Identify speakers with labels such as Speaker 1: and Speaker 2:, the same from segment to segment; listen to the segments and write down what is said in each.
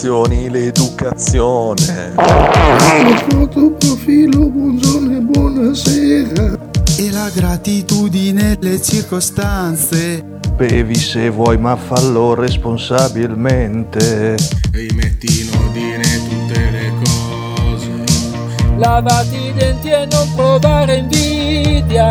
Speaker 1: Intenzioni, l'educazione.
Speaker 2: Foto profilo, buongiorno e buonasera.
Speaker 3: E la gratitudine, le circostanze.
Speaker 1: Bevi se vuoi, ma fallo responsabilmente.
Speaker 2: E metti in ordine tutte le cose.
Speaker 4: Lavati i denti e non provare invidia.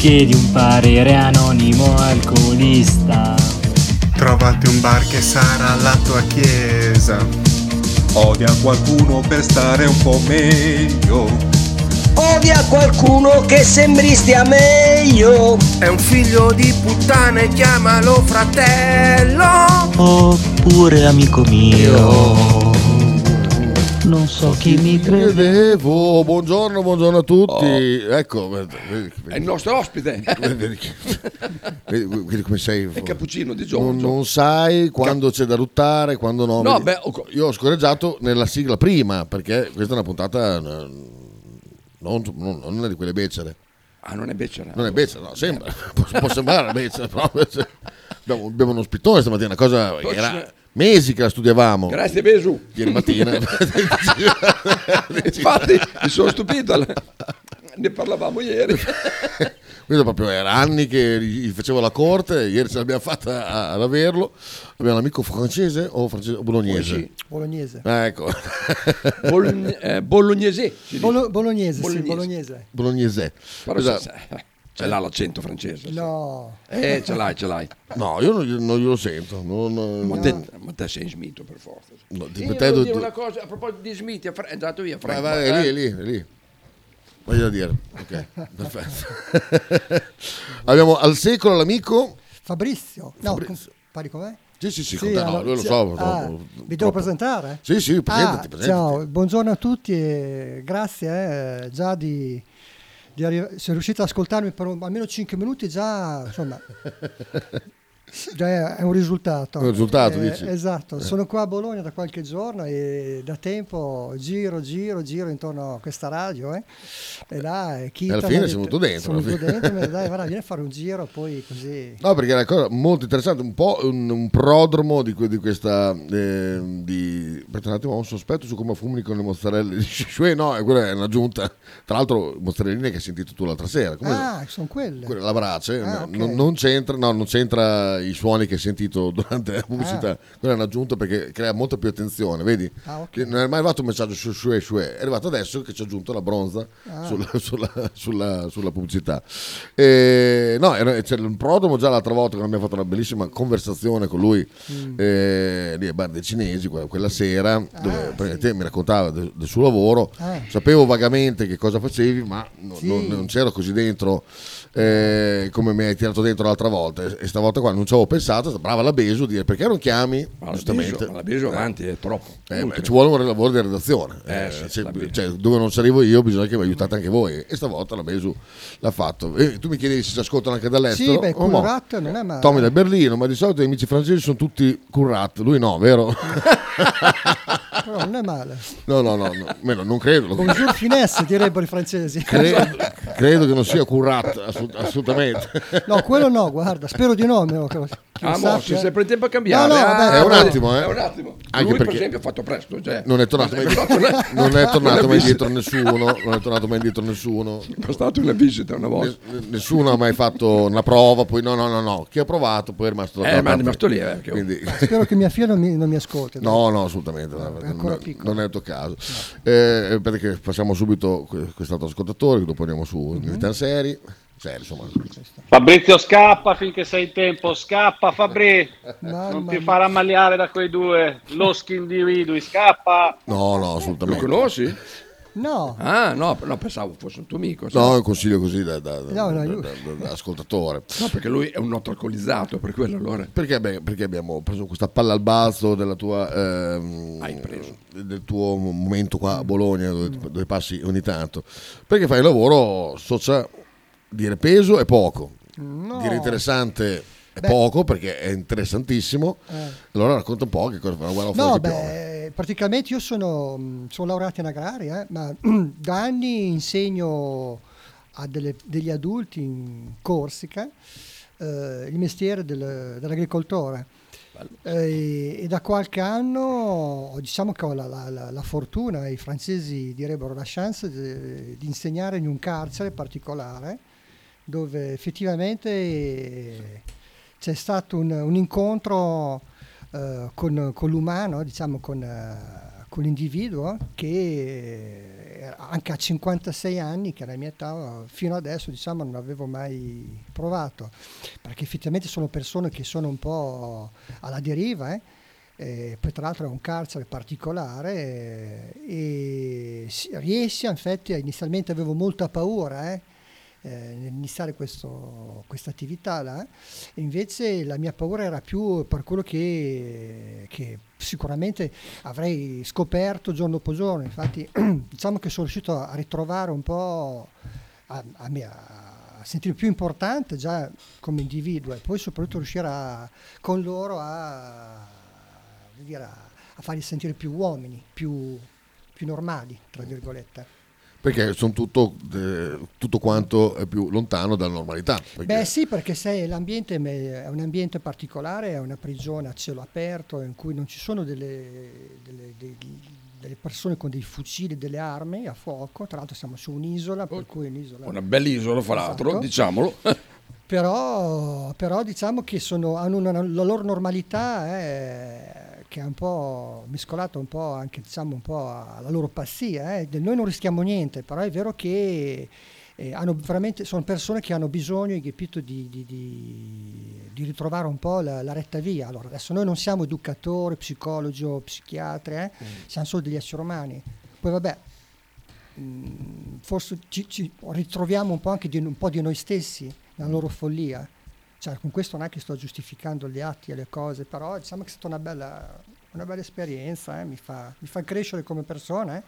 Speaker 5: Chiedi un parere anonimo alcolista.
Speaker 6: Trovati un bar che sarà la tua chiesa.
Speaker 7: Odia qualcuno per stare un po' meglio.
Speaker 8: Odia qualcuno che sembri stia meglio.
Speaker 3: È un figlio di puttana e chiamalo fratello.
Speaker 9: Oppure amico mio. Non so chi mi crede.
Speaker 10: Credevo. Buongiorno, buongiorno a tutti.
Speaker 11: Oh.
Speaker 10: Ecco,
Speaker 11: È il nostro ospite.
Speaker 10: vedi, come sei.
Speaker 11: È Cappuccino di
Speaker 10: Non,
Speaker 11: Giorgio.
Speaker 10: non sai quando c'è da ruttare, quando no.
Speaker 11: No, beh, ho-
Speaker 10: Io ho scorreggiato nella sigla prima, perché questa è una puntata eh, non, non- non è di quelle becere.
Speaker 11: Ah, non è becera.
Speaker 10: Non è becera, no, sembra. può, può sembrare becera, però abbiamo, abbiamo uno spittone stamattina, una cosa
Speaker 11: Poi
Speaker 10: era mesi che la studiavamo.
Speaker 11: Grazie Besu.
Speaker 10: Ieri mattina.
Speaker 11: Infatti mi sono stupito. Ne parlavamo ieri.
Speaker 10: Questo proprio era anni che gli facevo la corte, ieri ce l'abbiamo fatta ad averlo. Abbiamo un amico francese o, francese, o bolognese?
Speaker 12: Bolognese.
Speaker 10: Ah, ecco.
Speaker 11: Bologn- eh, bolognese.
Speaker 12: Bolo- bolognese,
Speaker 11: Bolognese.
Speaker 12: sì, bolognese.
Speaker 10: Bolognese.
Speaker 11: Però
Speaker 10: Cosa-
Speaker 11: se- se- ce l'ha l'accento francese.
Speaker 12: No.
Speaker 11: Eh, ce l'hai, ce l'hai.
Speaker 10: No, io non, non glielo sento. Non,
Speaker 11: Ma
Speaker 10: no.
Speaker 11: te, ma te sei smito per forza.
Speaker 10: No,
Speaker 11: Io
Speaker 10: ti-
Speaker 11: devo
Speaker 10: te-
Speaker 11: dire una cosa a proposito di Smith, è, andato via
Speaker 10: Vai,
Speaker 11: Frank.
Speaker 10: vai,
Speaker 11: eh?
Speaker 10: è lì, è lì, è lì. Voglio dire. Ok, perfetto. Abbiamo al secolo l'amico.
Speaker 12: Fabrizio. No,
Speaker 10: Fabrizio.
Speaker 12: pari com'è?
Speaker 10: Sì, sì, sì, con te, no,
Speaker 12: allora-
Speaker 10: lui lo
Speaker 12: sì,
Speaker 10: so.
Speaker 12: ah,
Speaker 10: troppo-
Speaker 12: vi devo
Speaker 10: troppo.
Speaker 12: presentare?
Speaker 10: Sì, sì, presentati,
Speaker 12: Ah,
Speaker 10: presentati.
Speaker 12: Ciao, buongiorno a tutti e grazie eh, già di, di arri- sei riuscito ad ascoltarmi per almeno 5 minuti già, insomma, già è, è un risultato.
Speaker 10: Un risultato,
Speaker 12: Eh,
Speaker 10: dici?
Speaker 12: Esatto,
Speaker 10: Eh.
Speaker 12: sono qua a Bologna da qualche giorno e da tempo giro, giro, giro intorno a questa radio eh, e là, e Kita
Speaker 10: alla fine
Speaker 12: detto-
Speaker 10: venuto dentro,
Speaker 12: Sono
Speaker 10: fine.
Speaker 12: dentro, detto, dai, guarda, vieni a fare un giro poi così...
Speaker 10: No, perché è una cosa molto interessante, un po' un, un prodromo di, que- di questa. eh, di, aspetta un attimo, ho un sospetto su come comunicano le mozzarelle di Shishue. No, eh, quella è un'aggiunta. Tra l'altro, mozzarelline che hai sentito tu l'altra sera. Come
Speaker 12: Ah, sono quelle.
Speaker 10: quelle, la brace,
Speaker 12: Ah,
Speaker 10: no,
Speaker 12: ok.
Speaker 10: non, non c'entra, no, non c'entra eh, i suoni che hai sentito durante la pubblicità. Quella è un'aggiunta perché crea molta più attenzione, vedi?
Speaker 12: Ah, ok.
Speaker 10: Che Non è mai arrivato un messaggio su Shue Shue, è arrivato adesso che ci ha aggiunto la bronza
Speaker 12: Ah.
Speaker 10: sulla, sulla- sulla- sulla pubblicità. E, no, era- c'era un prodromo già l'altra volta che abbiamo fatto una bellissima conversazione con lui
Speaker 12: Mm.
Speaker 10: eh, lì a Bar dei Cinesi que- quella sera, dove praticamente mi raccontava del, del suo lavoro.
Speaker 12: Ah.
Speaker 10: Sapevo vagamente che cosa facevi, ma no-
Speaker 12: Sì.
Speaker 10: non, non c'ero così dentro eh, come mi hai tirato dentro l'altra volta. E, stavolta qua non ci avevo pensato, brava la Besu, dire perché non chiami?
Speaker 11: Ma la
Speaker 10: giustamente.
Speaker 11: La Beso avanti è troppo.
Speaker 10: Eh, ci vuole un lavoro di redazione.
Speaker 11: Eh,
Speaker 10: Eh,
Speaker 11: sì, Besu.
Speaker 10: cioè, dove non ci arrivo io, bisogna che mi aiutate anche voi. E stavolta la Besu l'ha fatto. E tu mi chiedevi se ci ascoltano anche dall'estero.
Speaker 12: Sì, beh,
Speaker 10: Oh, no.
Speaker 12: Curat non è male.
Speaker 10: Tommy da Berlino, ma di solito gli amici francesi sono tutti Currat, lui no, vero?
Speaker 12: Però non è male.
Speaker 10: no, no, no, no, meno, non credo.
Speaker 12: Bonjour finesse direbbero i francesi.
Speaker 10: Credo, credo che non sia Currat, assolut- assolutamente.
Speaker 12: No, quello no, guarda, spero di no. almeno che lo- che lo
Speaker 11: Ah, mo, sei sempre in tempo a cambiare.
Speaker 12: No, no,
Speaker 11: ah,
Speaker 12: vabbè,
Speaker 10: È un attimo, eh.
Speaker 11: È un attimo.
Speaker 10: Anche
Speaker 11: Lui, per esempio, ha fatto presto. Cioè,
Speaker 10: non è tornato mai, non è tornato mai indietro nessuno. Non è tornato mai indietro nessuno.
Speaker 11: È costato una visita una volta.
Speaker 10: Ness- Nessuno ha mai fatto una prova, poi no, no, no, no. Chi ha provato poi è rimasto da
Speaker 11: Eh, ma è rimasto lì, eh, che-
Speaker 10: Quindi-
Speaker 12: Spero che mia figlia non mi, non mi ascolti.
Speaker 10: No, no, assolutamente. no,
Speaker 12: è
Speaker 10: non- non è il tuo caso. Eh, perché passiamo subito que- quest'altro ascoltatore, che dopo andiamo su
Speaker 12: Mhm.
Speaker 10: Military Seri. Seri, insomma.
Speaker 13: Fabrizio scappa finché sei in tempo, scappa Fabri, non ti farà ammaliare da quei due loschi individui, scappa.
Speaker 10: No, no,
Speaker 11: Lo
Speaker 10: assolutamente.
Speaker 11: conosci?
Speaker 12: No,
Speaker 11: Ah, no, no, pensavo fosse un tuo amico. sai.
Speaker 10: No, è un consiglio così da, da- da-
Speaker 12: No, no, io-
Speaker 10: da- da- da ascoltatore.
Speaker 11: No, perché lui è un noto alcolizzato, per quello allora.
Speaker 10: Perché, beh, perché abbiamo preso questa palla al balzo della tua, ehm,
Speaker 11: Hai preso.
Speaker 10: del tuo momento qua a Bologna dove, dove passi ogni tanto? Perché fai il lavoro, socia, dire peso è poco,
Speaker 12: no.
Speaker 10: dire interessante è
Speaker 12: Beh.
Speaker 10: poco perché è interessantissimo.
Speaker 12: Eh.
Speaker 10: Allora racconta un po' che cosa fa una guerra
Speaker 12: No, beh, praticamente io sono, mh, sono laureato in agraria, eh, ma da anni insegno a delle- degli adulti in Corsica eh, il mestiere del- dell'agricoltore. Eh, e da qualche anno diciamo che ho la, la- la- la fortuna, i francesi direbbero la chance di, di insegnare in un carcere particolare dove effettivamente c'è stato un, un incontro eh, con, con l'umano, diciamo con, eh, con l'individuo che eh, anche a 56 anni, che è la mia età, fino adesso diciamo non avevo mai provato, perché effettivamente sono persone che sono un po' alla deriva, eh. Eh, poi tra l'altro è un carcere particolare eh, e riesci, infatti inizialmente avevo molta paura eh, eh, nell'iniziare questa attività là, invece la mia paura era più per quello che, che sicuramente avrei scoperto giorno dopo giorno, infatti diciamo che sono riuscito a ritrovare un po' a, a me- a sentire più importante già come individuo e poi soprattutto riuscire a- con loro a, a, a farli sentire più uomini, più, più normali, tra virgolette.
Speaker 10: Perché sono tutto, eh, tutto quanto è più lontano dalla normalità. perché-
Speaker 12: Beh sì, perché se l'ambiente è un ambiente particolare, è una prigione a cielo aperto in cui non ci sono delle, delle- dei- delle persone con dei fucili, delle armi a fuoco, tra l'altro siamo su un'isola, per cui è un'isola...
Speaker 11: Una bella isola, fra l'altro,
Speaker 12: Esatto.
Speaker 11: diciamolo.
Speaker 12: Però, però diciamo che sono, hanno una, la loro normalità è, che è un po' mescolata un po' anche diciamo un po' alla loro pazzia. eh. Noi non rischiamo niente, però è vero che eh, hanno veramente, sono persone che hanno bisogno capito, di, di- di- di ritrovare un po' la, la retta via. Allora, adesso noi non siamo educatori, psicologi o psichiatri, eh, siamo solo degli esseri umani. Poi vabbè, mh, forse ci, ci ritroviamo un po' anche di, un po' di noi stessi nella loro follia. Cioè, con questo non è che sto giustificando gli atti e le cose, però diciamo che è stata una bella, una bella esperienza, eh, mi, fa, mi fa crescere come persona. Eh.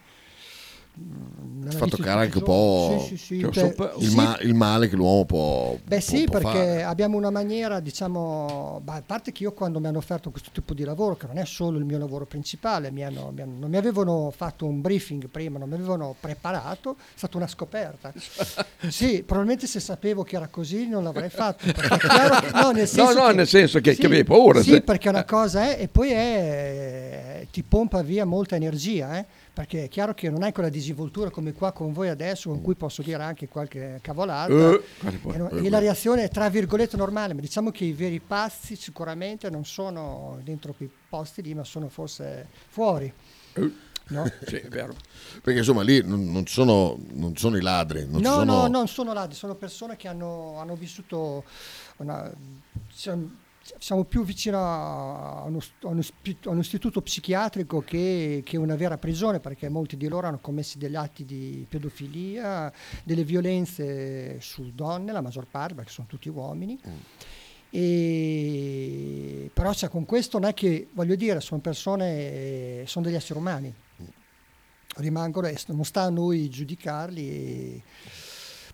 Speaker 12: Mm,
Speaker 10: fa toccare
Speaker 12: tutti
Speaker 10: un po'.
Speaker 12: Sì, sì, sì,
Speaker 10: cioè,
Speaker 12: cioè,
Speaker 10: il, ma- il male che l'uomo può,
Speaker 12: Beh sì,
Speaker 10: può- può
Speaker 12: perché
Speaker 10: fare.
Speaker 12: abbiamo una maniera, diciamo, a parte che io quando mi hanno offerto questo tipo di lavoro, che non è solo il mio lavoro principale, mi hanno- mi hanno- non mi avevano fatto un briefing prima, non mi avevano preparato, è stata una scoperta. Sì, probabilmente se sapevo che era così non l'avrei fatto. che- no, nel senso
Speaker 11: no,
Speaker 12: che-
Speaker 11: nel senso che, che avevi paura.
Speaker 12: Sì,
Speaker 11: se-
Speaker 12: perché una cosa è, e poi è, ti pompa via molta energia, eh? Perché è chiaro che non hai quella disinvoltura come qua con voi adesso, con cui posso dire anche qualche cavolata,
Speaker 11: Eh,
Speaker 12: e, no- e la reazione è tra virgolette normale, ma diciamo che i veri pazzi sicuramente non sono dentro quei posti lì, ma sono forse fuori. No?
Speaker 11: Sì, è vero.
Speaker 10: Perché insomma lì non, sono, non sono i ladri,
Speaker 12: no,
Speaker 10: sono...
Speaker 12: no, non sono ladri, sono persone che hanno, hanno vissuto una, siamo, siamo più vicino a uno, a uno a uno istituto psichiatrico che, che una vera prigione, perché molti di loro hanno commesso degli atti di pedofilia, delle violenze su donne, la maggior parte, perché sono tutti uomini. E, però cioè, con questo non è che, voglio dire, sono persone, sono degli esseri umani, rimangono e non sta a noi giudicarli. E,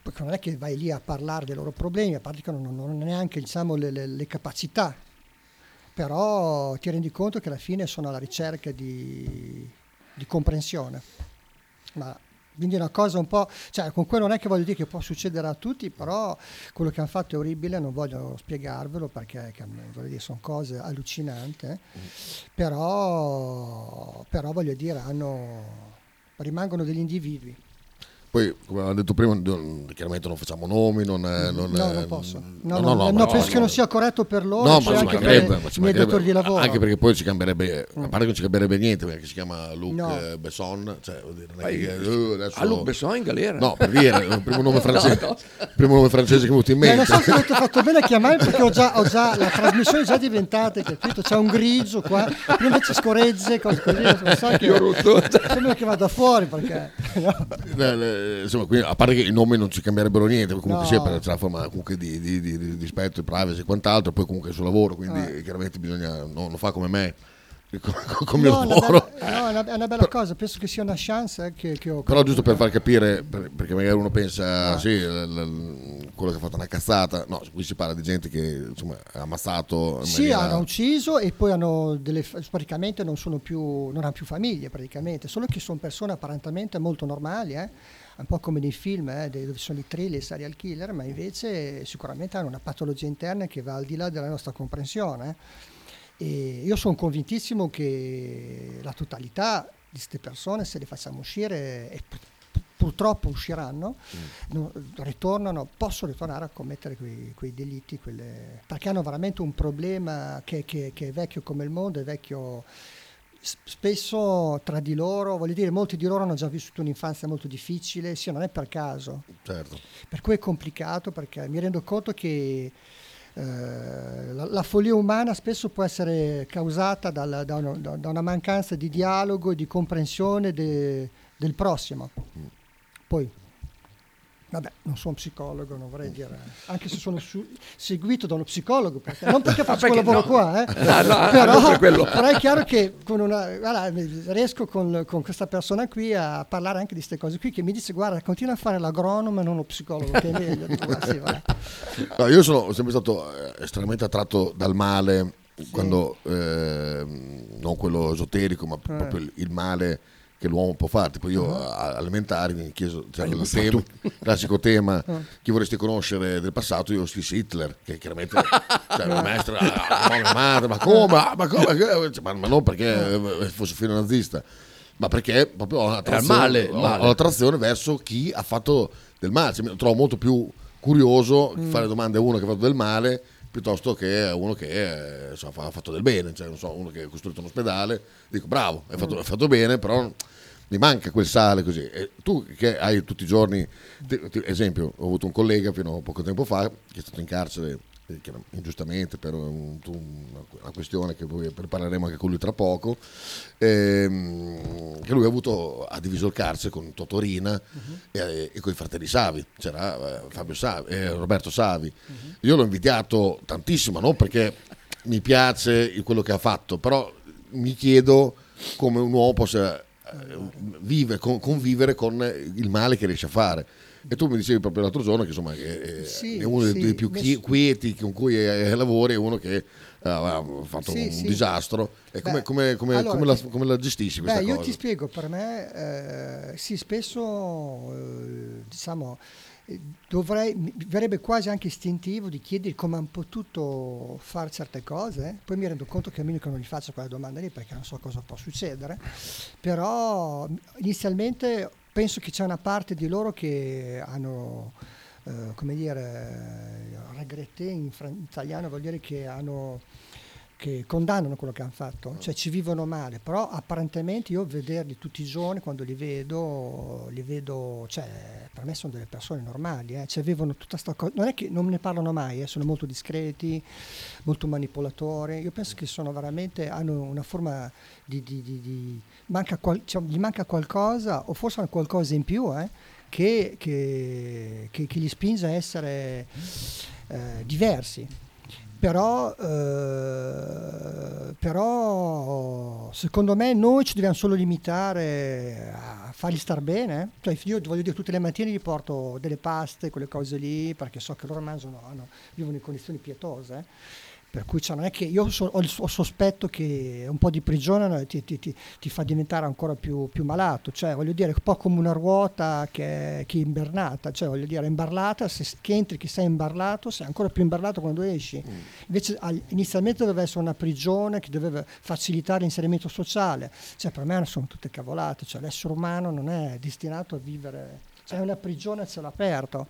Speaker 12: perché non è che vai lì a parlare dei loro problemi, a parte che non, hanno neanche diciamo, le, le- le capacità, però ti rendi conto che alla fine sono alla ricerca di, di comprensione. Ma quindi è una cosa un po', cioè con quello non è che voglio dire che può succedere a tutti, però quello che hanno fatto è orribile, non voglio spiegarvelo perché dire, sono cose allucinanti, eh. però, però voglio dire, hanno, rimangono degli individui.
Speaker 10: Poi, come avevamo detto prima, chiaramente non facciamo nomi, non... è- non
Speaker 12: No,
Speaker 10: è-
Speaker 12: non posso.
Speaker 10: No,
Speaker 12: No,
Speaker 10: no,
Speaker 12: no,
Speaker 10: no,
Speaker 12: penso
Speaker 10: no,
Speaker 12: che non
Speaker 10: no.
Speaker 12: sia corretto per loro,
Speaker 10: No,
Speaker 12: cioè
Speaker 10: ma ci
Speaker 12: anche per
Speaker 10: mancherebbe,
Speaker 12: i
Speaker 10: ma ci
Speaker 12: miei
Speaker 10: mancherebbe.
Speaker 12: datori di lavoro.
Speaker 10: Anche perché poi ci cambierebbe, a parte che non ci cambierebbe niente, perché si chiama Luc
Speaker 12: No.
Speaker 10: eh, Besson, cioè,
Speaker 11: Vai,
Speaker 10: che, eh, adesso...
Speaker 11: ah, Luc Besson in galera?
Speaker 10: No, per dire, il primo nome
Speaker 11: No,
Speaker 10: francese,
Speaker 11: no.
Speaker 10: il primo nome francese che è venuto in
Speaker 12: Eh,
Speaker 10: mente.
Speaker 12: non so se avete fatto bene a chiamarmi perché ho già, ho già- la trasmissione è già diventata, capito? C'è un grigio qua, prima invece scoregge, cose così, non so che
Speaker 11: Io ho rotto.
Speaker 12: sembra che vada fuori perché no.
Speaker 10: Eh, insomma, quindi, a parte che i nomi non ci cambierebbero niente, comunque
Speaker 12: No.
Speaker 10: sia per la forma comunque di, di, di- di rispetto, di privacy e quant'altro, poi comunque il suo lavoro, quindi
Speaker 12: Eh.
Speaker 10: chiaramente bisogna, no, non fa come me, mio
Speaker 12: No, è una
Speaker 10: lavoro.
Speaker 12: bella, no, è una, bella cosa, penso che sia una chance eh, che, che ho.
Speaker 10: Però giusto per far capire, per- perché magari uno pensa,
Speaker 12: Ah.
Speaker 10: sì, l- l- quello che ha fatto una cazzata, no, qui si parla di gente che insomma, ha ammazzato
Speaker 12: Sì,
Speaker 10: maniera-
Speaker 12: hanno ucciso e poi hanno delle, praticamente non sono più, non hanno più famiglie praticamente, solo che sono persone apparentemente molto normali, eh, un po' come nei film eh, dove sono i thriller, i serial killer, ma invece sicuramente hanno una patologia interna che va al di là della nostra comprensione. eh. E io sono convintissimo che la totalità di queste persone, se le facciamo uscire, pur- purtroppo usciranno, no- ritornano, possono ritornare a commettere quei, quei delitti, quelle- perché hanno veramente un problema che, che- che è vecchio come il mondo, è vecchio spesso tra di loro, voglio dire, molti di loro hanno già vissuto un'infanzia molto difficile, sì, non è per caso.
Speaker 10: Certo.
Speaker 12: Per cui è complicato perché mi rendo conto che eh, la, la follia umana spesso può essere causata dalla- da, uno- da- da una mancanza di dialogo e di comprensione de- del prossimo. Poi, vabbè, non sono psicologo, non vorrei dire, anche se sono su- seguito da uno psicologo, perché- non perché faccio quel
Speaker 11: perché
Speaker 12: lavoro
Speaker 11: no?
Speaker 12: qua, eh,
Speaker 11: No, no,
Speaker 12: però,
Speaker 11: per
Speaker 12: però è chiaro che con una, guarda, riesco con, con questa persona qui a parlare anche di queste cose qui, che mi dice guarda, continua a fare l'agronomo e non lo psicologo, che è meglio. "Ah, sì, vabbè."
Speaker 10: No, io sono sempre stato eh, estremamente attratto dal male, quando, ehm, non quello esoterico, ma
Speaker 12: Eh.
Speaker 10: proprio il male che l'uomo può fare. Tipo io a- elementari mi chieso, cioè, il tema, classico tema,
Speaker 12: Ah.
Speaker 10: chi vorresti conoscere del passato, io scrissi Hitler, che chiaramente cioè, la maestra, mia madre, ma come, ma come, cioè, ma, ma non perché eh, fosse figlio nazista. Ma perché proprio ho un'attrazione, ho- ho un'attrazione verso chi ha fatto del male. Cioè, mi trovo molto più curioso
Speaker 12: Mm.
Speaker 10: fare domande a uno che ha fatto del male piuttosto che uno che eh, fa- ha fatto del bene, cioè, so, uno che ha costruito un ospedale, dico bravo, hai fatto,
Speaker 12: Mm.
Speaker 10: hai fatto bene, però mi manca quel sale così. E tu che hai tutti i giorni, ti- ti- esempio, ho avuto un collega fino a poco tempo fa che è stato in carcere ingiustamente per un- una, questione che poi parleremo anche con lui tra poco, ehm, che lui ha avuto, ha diviso il carcere con Totorina e, e con i fratelli Savi, c'era eh, Fabio Savi, eh, Roberto Savi. Io l'ho invidiato tantissimo, non perché mi piace quello che ha fatto, però mi chiedo come un uomo possa eh, vive- con- convivere con il male che riesce a fare. E tu mi dicevi proprio l'altro giorno che insomma è, è-
Speaker 12: Sì,
Speaker 10: è uno dei,
Speaker 12: sì,
Speaker 10: dei più chi- quieti con cui eh, lavori, è uno che eh, ha fatto
Speaker 12: Sì,
Speaker 10: un disastro. E come,
Speaker 12: Beh,
Speaker 10: come- come-
Speaker 12: allora,
Speaker 10: come la, come la gestisci questa
Speaker 12: Beh, io
Speaker 10: cosa?
Speaker 12: ti spiego, per me, eh, sì, spesso, eh, diciamo, eh, dovrei, mi verrebbe quasi anche istintivo di chiedere come hanno potuto fare certe cose, poi mi rendo conto che meglio che non gli faccia quella domanda lì perché non so cosa può succedere, però inizialmente penso che c'è una parte di loro che hanno, eh, come dire, regretté in, fran- italiano vuol dire che hanno che condannano quello che hanno fatto, cioè ci vivono male, però apparentemente io vederli tutti i giorni, quando li vedo, li vedo, cioè per me sono delle persone normali, eh, cioè vivono tutta sta cosa, non è che non ne parlano mai, eh, sono molto discreti, molto manipolatori, io penso che sono veramente, hanno una forma di, di, di, di manca qual- cioè, gli manca qualcosa o forse hanno qualcosa in più, eh, che, che, che, che li spinge a essere eh, diversi però, eh, però secondo me noi ci dobbiamo solo limitare a farli star bene. Cioè, io voglio dire, tutte le mattine gli porto delle paste, quelle cose lì, perché so che loro mangiano, hanno, vivono in condizioni pietose. Per cui cioè, non è che io so, ho il ho sospetto che un po' di prigione ti, ti, ti, ti fa diventare ancora più, più, malato, cioè voglio dire, un po' come una ruota che, che è imbernata, cioè voglio dire, imbarlata, se che entri che sei imbarlato, sei ancora più imbarlato quando esci. Mm. Invece al, inizialmente doveva essere una prigione che doveva facilitare l'inserimento sociale, cioè per me sono tutte cavolate, cioè l'essere umano non è destinato a vivere, cioè è una prigione a cielo aperto.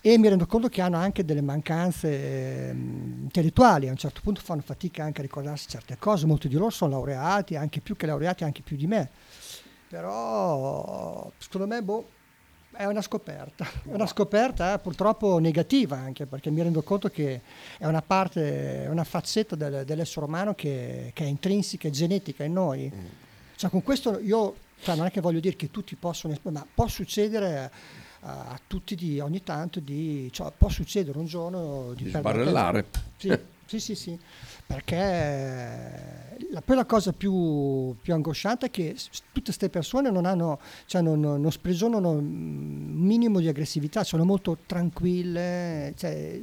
Speaker 12: E mi rendo conto che hanno anche delle mancanze eh, intellettuali, a un certo punto fanno fatica anche a ricordarsi certe cose, molti di loro sono laureati, anche più che laureati, anche più di me, però secondo me boh, è una scoperta, è una scoperta eh, purtroppo negativa anche perché mi rendo conto che è una parte, è una faccetta del, dell'essere umano che, che, è intrinseca, è genetica in noi. Mm. Cioè con questo io cioè, non è che voglio dire che tutti possono, ma può succedere a tutti di, ogni tanto di, cioè, può succedere un giorno di,
Speaker 11: di sbarellare.
Speaker 12: Sì, sì, sì, sì, perché la, poi la cosa più, più angosciante è che tutte queste persone non hanno, cioè non, non sprigionano un minimo di aggressività, sono molto tranquille, cioè,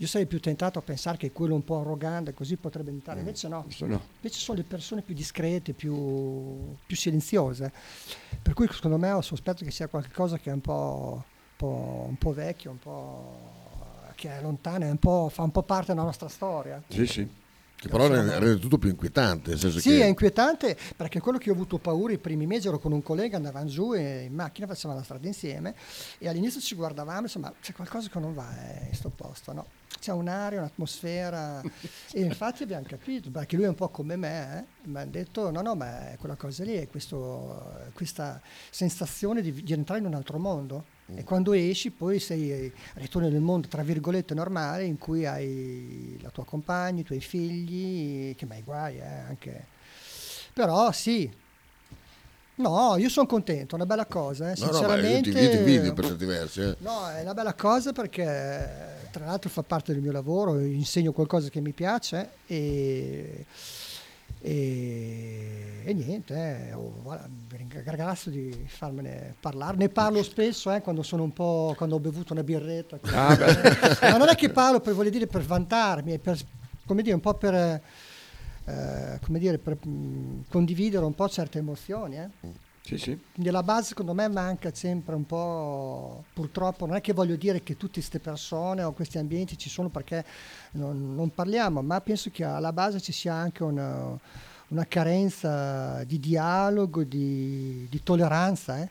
Speaker 12: io sarei più tentato a pensare che quello un po' arrogante così potrebbe diventare, mm, invece no. no. Invece sono le persone più discrete, più, più, silenziose. Per cui secondo me ho sospetto che sia qualcosa che è un po', un po', un po vecchio, un po' che è lontano, è un fa un po' parte della nostra storia.
Speaker 11: Sì, sì.
Speaker 10: Che però rende, rende, tutto più inquietante.
Speaker 12: sì,
Speaker 10: che...
Speaker 12: è inquietante perché quello che ho avuto paura i primi mesi ero con un collega, andavamo giù e in macchina facevamo la strada insieme e all'inizio ci guardavamo, insomma c'è qualcosa che non va in questo posto, no? C'è un'aria, un'atmosfera e infatti abbiamo capito, perché lui è un po' come me, eh? mi ha detto no no ma è quella cosa lì, è questo, questa sensazione di, di entrare in un altro mondo e quando esci poi sei, ritorni nel mondo tra virgolette normale in cui hai la tua compagna, i tuoi figli, che mai guai eh, anche. Però sì, No, io sono contento, è una bella cosa, eh. sinceramente.
Speaker 10: No, no, io ti, io ti video per certi versi. Eh.
Speaker 12: No, è una bella cosa perché tra l'altro fa parte del mio lavoro, insegno qualcosa che mi piace e e, e niente, eh, oh, voilà, ringrazio di farmene parlare. Ne parlo spesso eh, quando sono un po'. quando ho bevuto una birretta. Ah, Ma non è che parlo per dire per vantarmi, è per, come dire, un po' per, eh, come dire, per mh, mm, condividere un po' certe emozioni. Eh.
Speaker 11: Sì, sì.
Speaker 12: Quindi alla base secondo me manca sempre un po', purtroppo non è che voglio dire che tutte queste persone o questi ambienti ci sono perché non, non parliamo, ma penso che alla base ci sia anche una, una carenza di dialogo, di, di tolleranza, eh?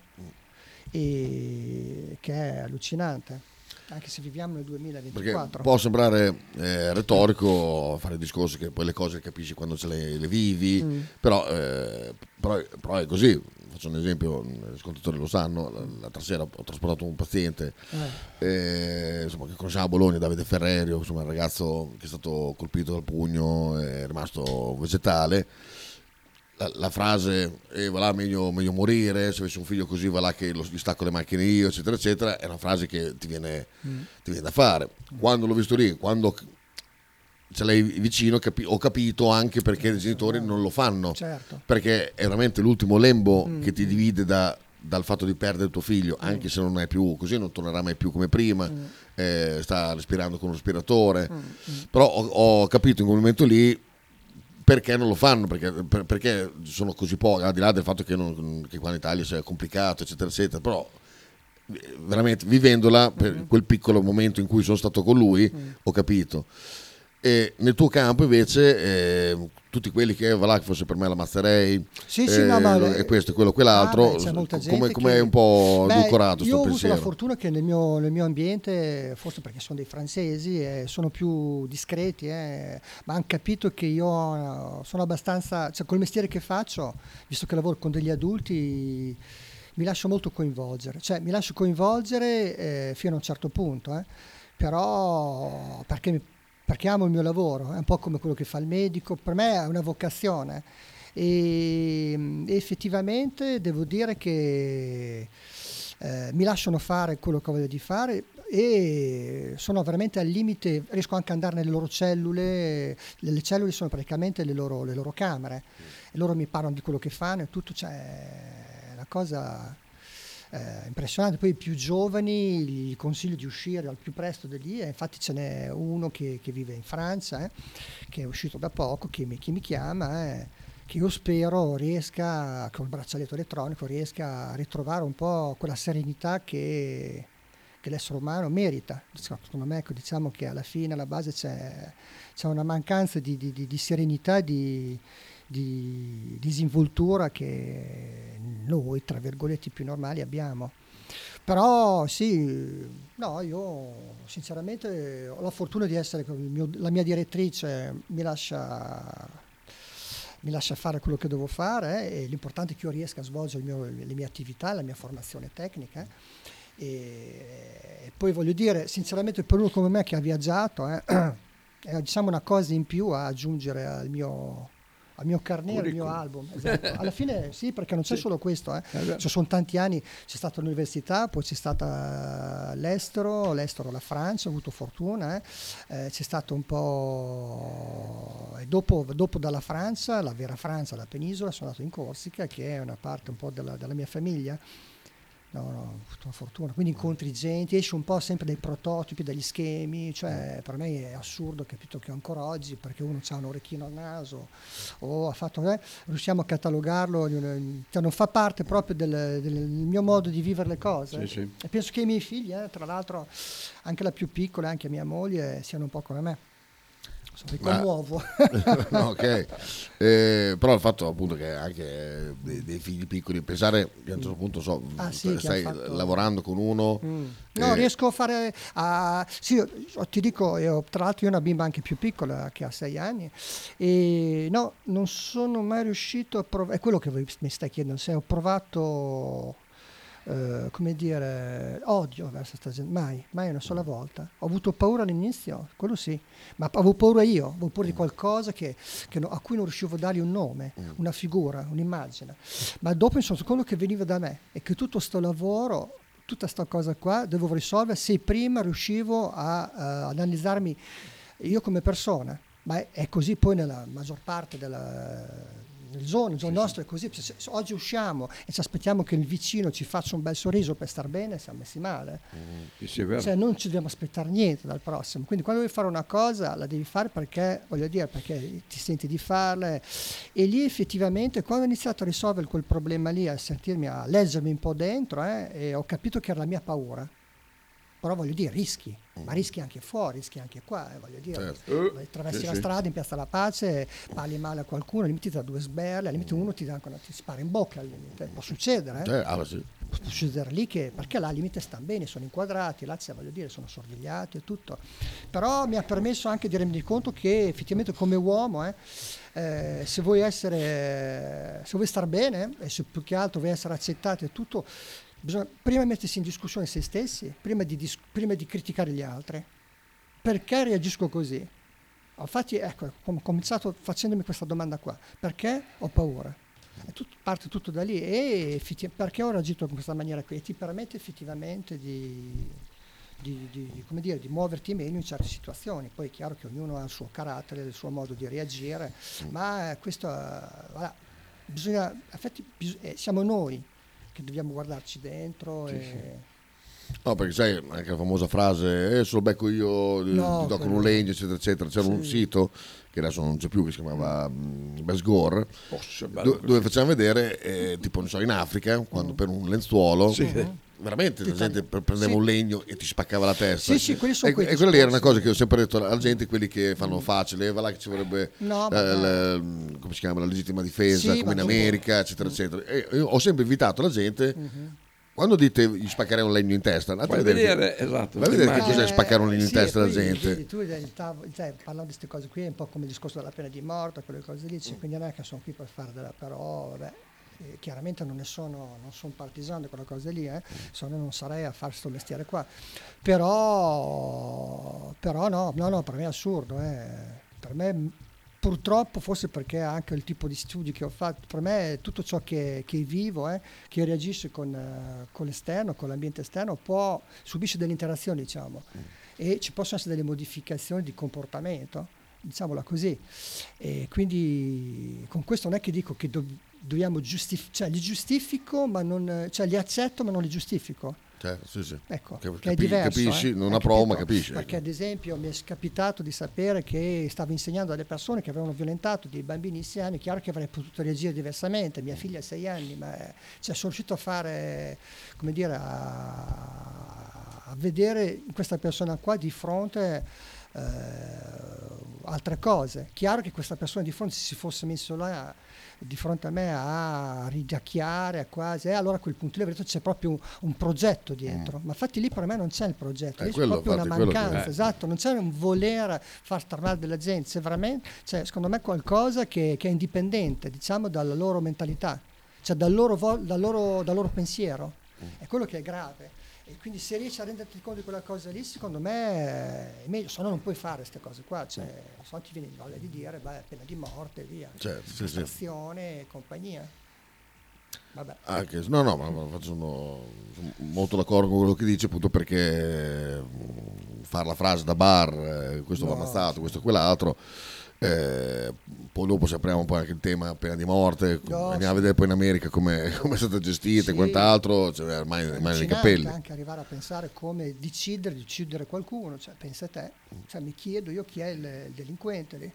Speaker 12: e, che è allucinante anche se viviamo nel 2024.
Speaker 10: Perché può sembrare eh, retorico fare discorsi che poi le cose le capisci quando ce le, le vivi, mm. però, eh, però, però, è così faccio un esempio, gli ascoltatori lo sanno, l'altra sera ho trasportato un paziente eh. Eh, insomma, che conosciamo a Bologna, Davide Ferrerio, insomma, il ragazzo che è stato colpito dal pugno, è rimasto vegetale. La, la frase eh, va là meglio, meglio, morire, se avessi un figlio così va là che lo, gli stacco le macchine io, eccetera, eccetera, è una frase che ti viene, mm. ti viene da fare. Quando l'ho visto lì, quando ce l'hai vicino, capi- ho capito anche perché i genitori non lo fanno.
Speaker 12: Certo.
Speaker 10: Perché è veramente l'ultimo lembo mm. che ti divide da, dal fatto di perdere tuo figlio, mm. anche se non è più così, non tornerà mai più come prima, mm. eh, sta respirando con un respiratore. Mm, mm. Però ho, ho, capito in quel momento lì perché non lo fanno, perché, per, perché sono così pochi, al di là del fatto che, non, che qua in Italia sia complicato, eccetera, eccetera, però eh, veramente vivendola per quel piccolo momento in cui sono stato con lui, ho capito. E nel tuo campo invece eh, tutti quelli che va là che fosse per me la mazzerei
Speaker 12: Sì, sì, no, ma-
Speaker 10: e questo e quello quell'altro
Speaker 12: Ah, beh,
Speaker 10: come,
Speaker 12: gente
Speaker 10: come
Speaker 12: che-
Speaker 10: è un po' edulcorato
Speaker 12: Io ho avuto
Speaker 10: pensiero.
Speaker 12: la fortuna che nel mio, nel mio ambiente, forse perché sono dei francesi, eh, sono più discreti, eh, ma hanno capito che io eh, sono abbastanza, cioè col mestiere che faccio, visto che lavoro con degli adulti, mi lascio molto coinvolgere, cioè mi lascio coinvolgere eh, fino a un certo punto, eh, però perché, mi- perché amo il mio lavoro, è un po' come quello che fa il medico, per me è una vocazione. E, effettivamente devo dire che eh, mi lasciano fare quello che ho voglia di fare e sono veramente al limite, riesco anche ad andare nelle loro cellule, le, le cellule sono praticamente le loro, le loro camere. E loro mi parlano di quello che fanno e tutto, cioè è una cosa eh, impressionante. Poi i più giovani gli consiglio di uscire al più presto da lì, e infatti ce n'è uno che, che vive in Francia, eh, che è uscito da poco, che mi, che mi chiama, eh, che io spero riesca, col braccialetto elettronico, riesca a ritrovare un po' quella serenità che, che l'essere umano merita. Secondo me ecco, diciamo che alla fine, alla base c'è, c'è una mancanza di, di- di- di serenità, di, di disinvoltura che noi, tra virgolette, più normali abbiamo. Però sì, no, io sinceramente ho la fortuna di essere mio- la mia direttrice mi lascia, mi lascia fare quello che devo fare eh, e l'importante è che io riesca a svolgere mio- le mie attività, la mia formazione tecnica. E poi voglio dire, sinceramente, per uno come me che ha viaggiato, eh, è diciamo una cosa in più a aggiungere al mio, al mio carnere, al mio album. Esatto. Alla fine sì, perché non c'è
Speaker 11: Sì.
Speaker 12: solo questo, eh.
Speaker 11: Eh
Speaker 12: ci sono tanti anni, c'è stata l'università, poi c'è stata l'estero, l'estero la Francia, ho avuto fortuna, eh. Eh, c'è stato un po'... E dopo, dopo dalla Francia, la vera Francia, la penisola, sono andato in Corsica, che è una parte un po' della, della mia famiglia. No, no, ho avuto una fortuna. Quindi incontri gente, esci un po' sempre dai prototipi, dagli schemi, cioè per me è assurdo, capito che ancora oggi, perché uno ha un orecchino al naso o ha fatto, eh, riusciamo a catalogarlo, cioè non fa parte proprio del, del mio modo di vivere le cose.
Speaker 11: Sì, sì.
Speaker 12: E penso che i miei figli, eh, tra l'altro anche la più piccola, anche mia moglie, siano un po' come me. Mi
Speaker 10: Ma-
Speaker 12: commuovo.
Speaker 10: Ok. Eh, però il fatto appunto che anche dei, dei figli piccoli, pensare che a un certo punto so,
Speaker 12: Ah, sì,
Speaker 10: stai
Speaker 12: fatto-
Speaker 10: lavorando con uno.
Speaker 12: Mm. No,
Speaker 10: eh,
Speaker 12: riesco a fare. a- sì, io- ti dico, io, tra l'altro, io ho una bimba anche più piccola che ha sei anni. E no, non sono mai riuscito a provare. È quello che mi stai chiedendo. Se ho provato. Eh, come dire, odio verso questa gente, mai, mai una sola volta. Ho avuto paura all'inizio, quello sì, ma avevo paura io, avevo paura di qualcosa che, che no- a cui non riuscivo a dargli un nome, una figura, un'immagine. Ma dopo insomma, quello che veniva da me e che tutto sto lavoro, tutta sta cosa qua, dovevo risolvere se prima riuscivo a, eh, ad analizzarmi io come persona. Ma è, è così poi nella maggior parte della nel zone, il zone nostro è così. Se, se oggi usciamo e ci aspettiamo che il vicino ci faccia un bel sorriso per star bene, siamo messi male.
Speaker 11: Sì, sì, vero.
Speaker 12: Cioè, non ci dobbiamo aspettare niente dal prossimo. Quindi quando devi fare una cosa la devi fare perché, voglio dire, perché ti senti di farla. E lì effettivamente quando ho iniziato a risolvere quel problema lì, a sentirmi, a leggermi un po' dentro, eh, ho capito che era la mia paura. Però voglio dire, rischi, ma rischi anche fuori, rischi anche qua, eh, voglio dire.
Speaker 11: Certo.
Speaker 12: Attraversi
Speaker 11: Sì,
Speaker 12: la
Speaker 11: sì.
Speaker 12: strada in Piazza La Pace, parli male a qualcuno, al limite ti dà due sberle, al limite uno ti, dà ti spara in bocca, al limite. può succedere. eh
Speaker 10: eh, ah, sì.
Speaker 12: può succedere lì che perché là al limite stanno bene, sono inquadrati, là c'è, voglio dire, sono sorvegliati e tutto. Però mi ha permesso anche di rendermi conto che effettivamente come uomo, eh, eh, se vuoi essere, se vuoi star bene e se più che altro vuoi essere accettato e tutto, bisogna prima mettersi in discussione se stessi, prima di, dis- prima di criticare gli altri. Perché reagisco così? Infatti, ecco, ho cominciato facendomi questa domanda qua. Perché ho paura? Tutto- parte tutto da lì. E effetti- perché ho reagito in questa maniera qui? E ti permette effettivamente di, di- di- dire, di muoverti meglio in certe situazioni. Poi è chiaro che ognuno ha il suo carattere, il suo modo di reagire, ma questo, eh, voilà, bisogna, infatti, bis- eh, siamo noi che dobbiamo guardarci dentro. e,
Speaker 10: No, perché sai, anche la famosa frase, eh, se lo becco io, eh,
Speaker 12: No,
Speaker 10: ti do con un legno, eccetera, eccetera. C'era un
Speaker 12: Sì.
Speaker 10: sito, che adesso non c'è più, che si chiamava mm,
Speaker 11: Oh, è bello
Speaker 10: do- dove facevano vedere, eh, tipo, non so, in Africa, quando per un lenzuolo,
Speaker 11: Sì.
Speaker 10: Veramente la gente prendeva
Speaker 12: Sì.
Speaker 10: un legno e ti spaccava la testa.
Speaker 12: Sì, sì, quelli sono
Speaker 10: e,
Speaker 12: quei
Speaker 10: e quella lì era una cosa che ho sempre detto alla gente, quelli che fanno facile, va là che ci vorrebbe
Speaker 12: No,
Speaker 10: eh, la- come si chiama, la legittima difesa,
Speaker 12: Sì,
Speaker 10: come in America, eccetera, eccetera. E io ho sempre invitato la gente,
Speaker 12: Mhm.
Speaker 10: quando dite gli spaccherei un legno in testa, andate a vedere,
Speaker 11: vedere,
Speaker 10: che-
Speaker 11: esatto,
Speaker 10: vai a vedere che cos'è spaccare un legno in
Speaker 12: Sì,
Speaker 10: testa alla gente.
Speaker 12: vedi, tu il tavolo- cioè, parlando di queste cose qui è un po' come il discorso della pena di morte, quelle cose lì, cioè, quindi non è che sono qui per fare della però, vabbè, eh, chiaramente non ne sono, non sono partigiano di quelle cose lì, eh, no non sarei a fare questo mestiere qua. Però, però no, no, no, per me è assurdo, eh. per me purtroppo forse perché anche il tipo di studi che ho fatto, per me tutto ciò che, che vivo, eh, che reagisce con, eh, con l'esterno, con l'ambiente esterno, può, subisce delle interazioni, diciamo, e ci possono essere delle modificazioni di comportamento, diciamola così. E quindi con questo non è che dico che do- dobbiamo giustificare, cioè li giustifico, ma non, cioè li accetto ma non li giustifico.
Speaker 10: Cioè, sì, sì.
Speaker 12: Ecco,
Speaker 10: che
Speaker 12: è diverso,
Speaker 10: capisci,
Speaker 12: eh?
Speaker 10: non approvo, ma capisci.
Speaker 12: Perché ad esempio mi è capitato di sapere che stavo insegnando a delle persone che avevano violentato dei bambinissimi anni, chiaro che avrei potuto reagire diversamente, mia figlia ha sei anni, ma eh, cioè, sono riuscito a fare, come dire, a, a vedere questa persona qua di fronte eh, altre cose. Chiaro che questa persona di fronte si fosse messo là di fronte a me a ridacchiare a quasi, e allora a quel punto lì avrei detto c'è proprio un, un progetto dietro, ma infatti lì per me non c'è il progetto,
Speaker 10: Eh,
Speaker 12: c'è proprio una
Speaker 10: infatti, che-
Speaker 12: mancanza,
Speaker 10: eh.
Speaker 12: esatto, non c'è un voler far star male della gente, c'è veramente, cioè, secondo me qualcosa che, che è indipendente, diciamo, dalla loro mentalità, cioè dal loro, vo- dal loro, dal loro pensiero, è quello che è grave. E quindi se riesci a renderti conto di quella cosa lì, secondo me è meglio, se no non puoi fare queste cose qua, cioè, se no ti viene voglia di dire, beh, pena di morte, via,
Speaker 10: Certo, sì, sì.
Speaker 12: e compagnia. Vabbè.
Speaker 10: Anche, no, no, ma ma sono, sono molto d'accordo con quello che dice, appunto perché mm, fare la frase da bar, eh, questo va
Speaker 12: No,
Speaker 10: ammazzato, questo e quell'altro, eh, poi dopo se apriamo poi anche il tema pena di morte,
Speaker 12: No,
Speaker 10: andiamo
Speaker 12: sì.
Speaker 10: a vedere poi in America come come è stata gestita
Speaker 12: Sì.
Speaker 10: e quant'altro, cioè, ormai ormai nei capelli.
Speaker 12: anche arrivare a pensare come decidere di uccidere qualcuno, cioè pensa a te, cioè, mi chiedo io chi è il, il delinquente lì.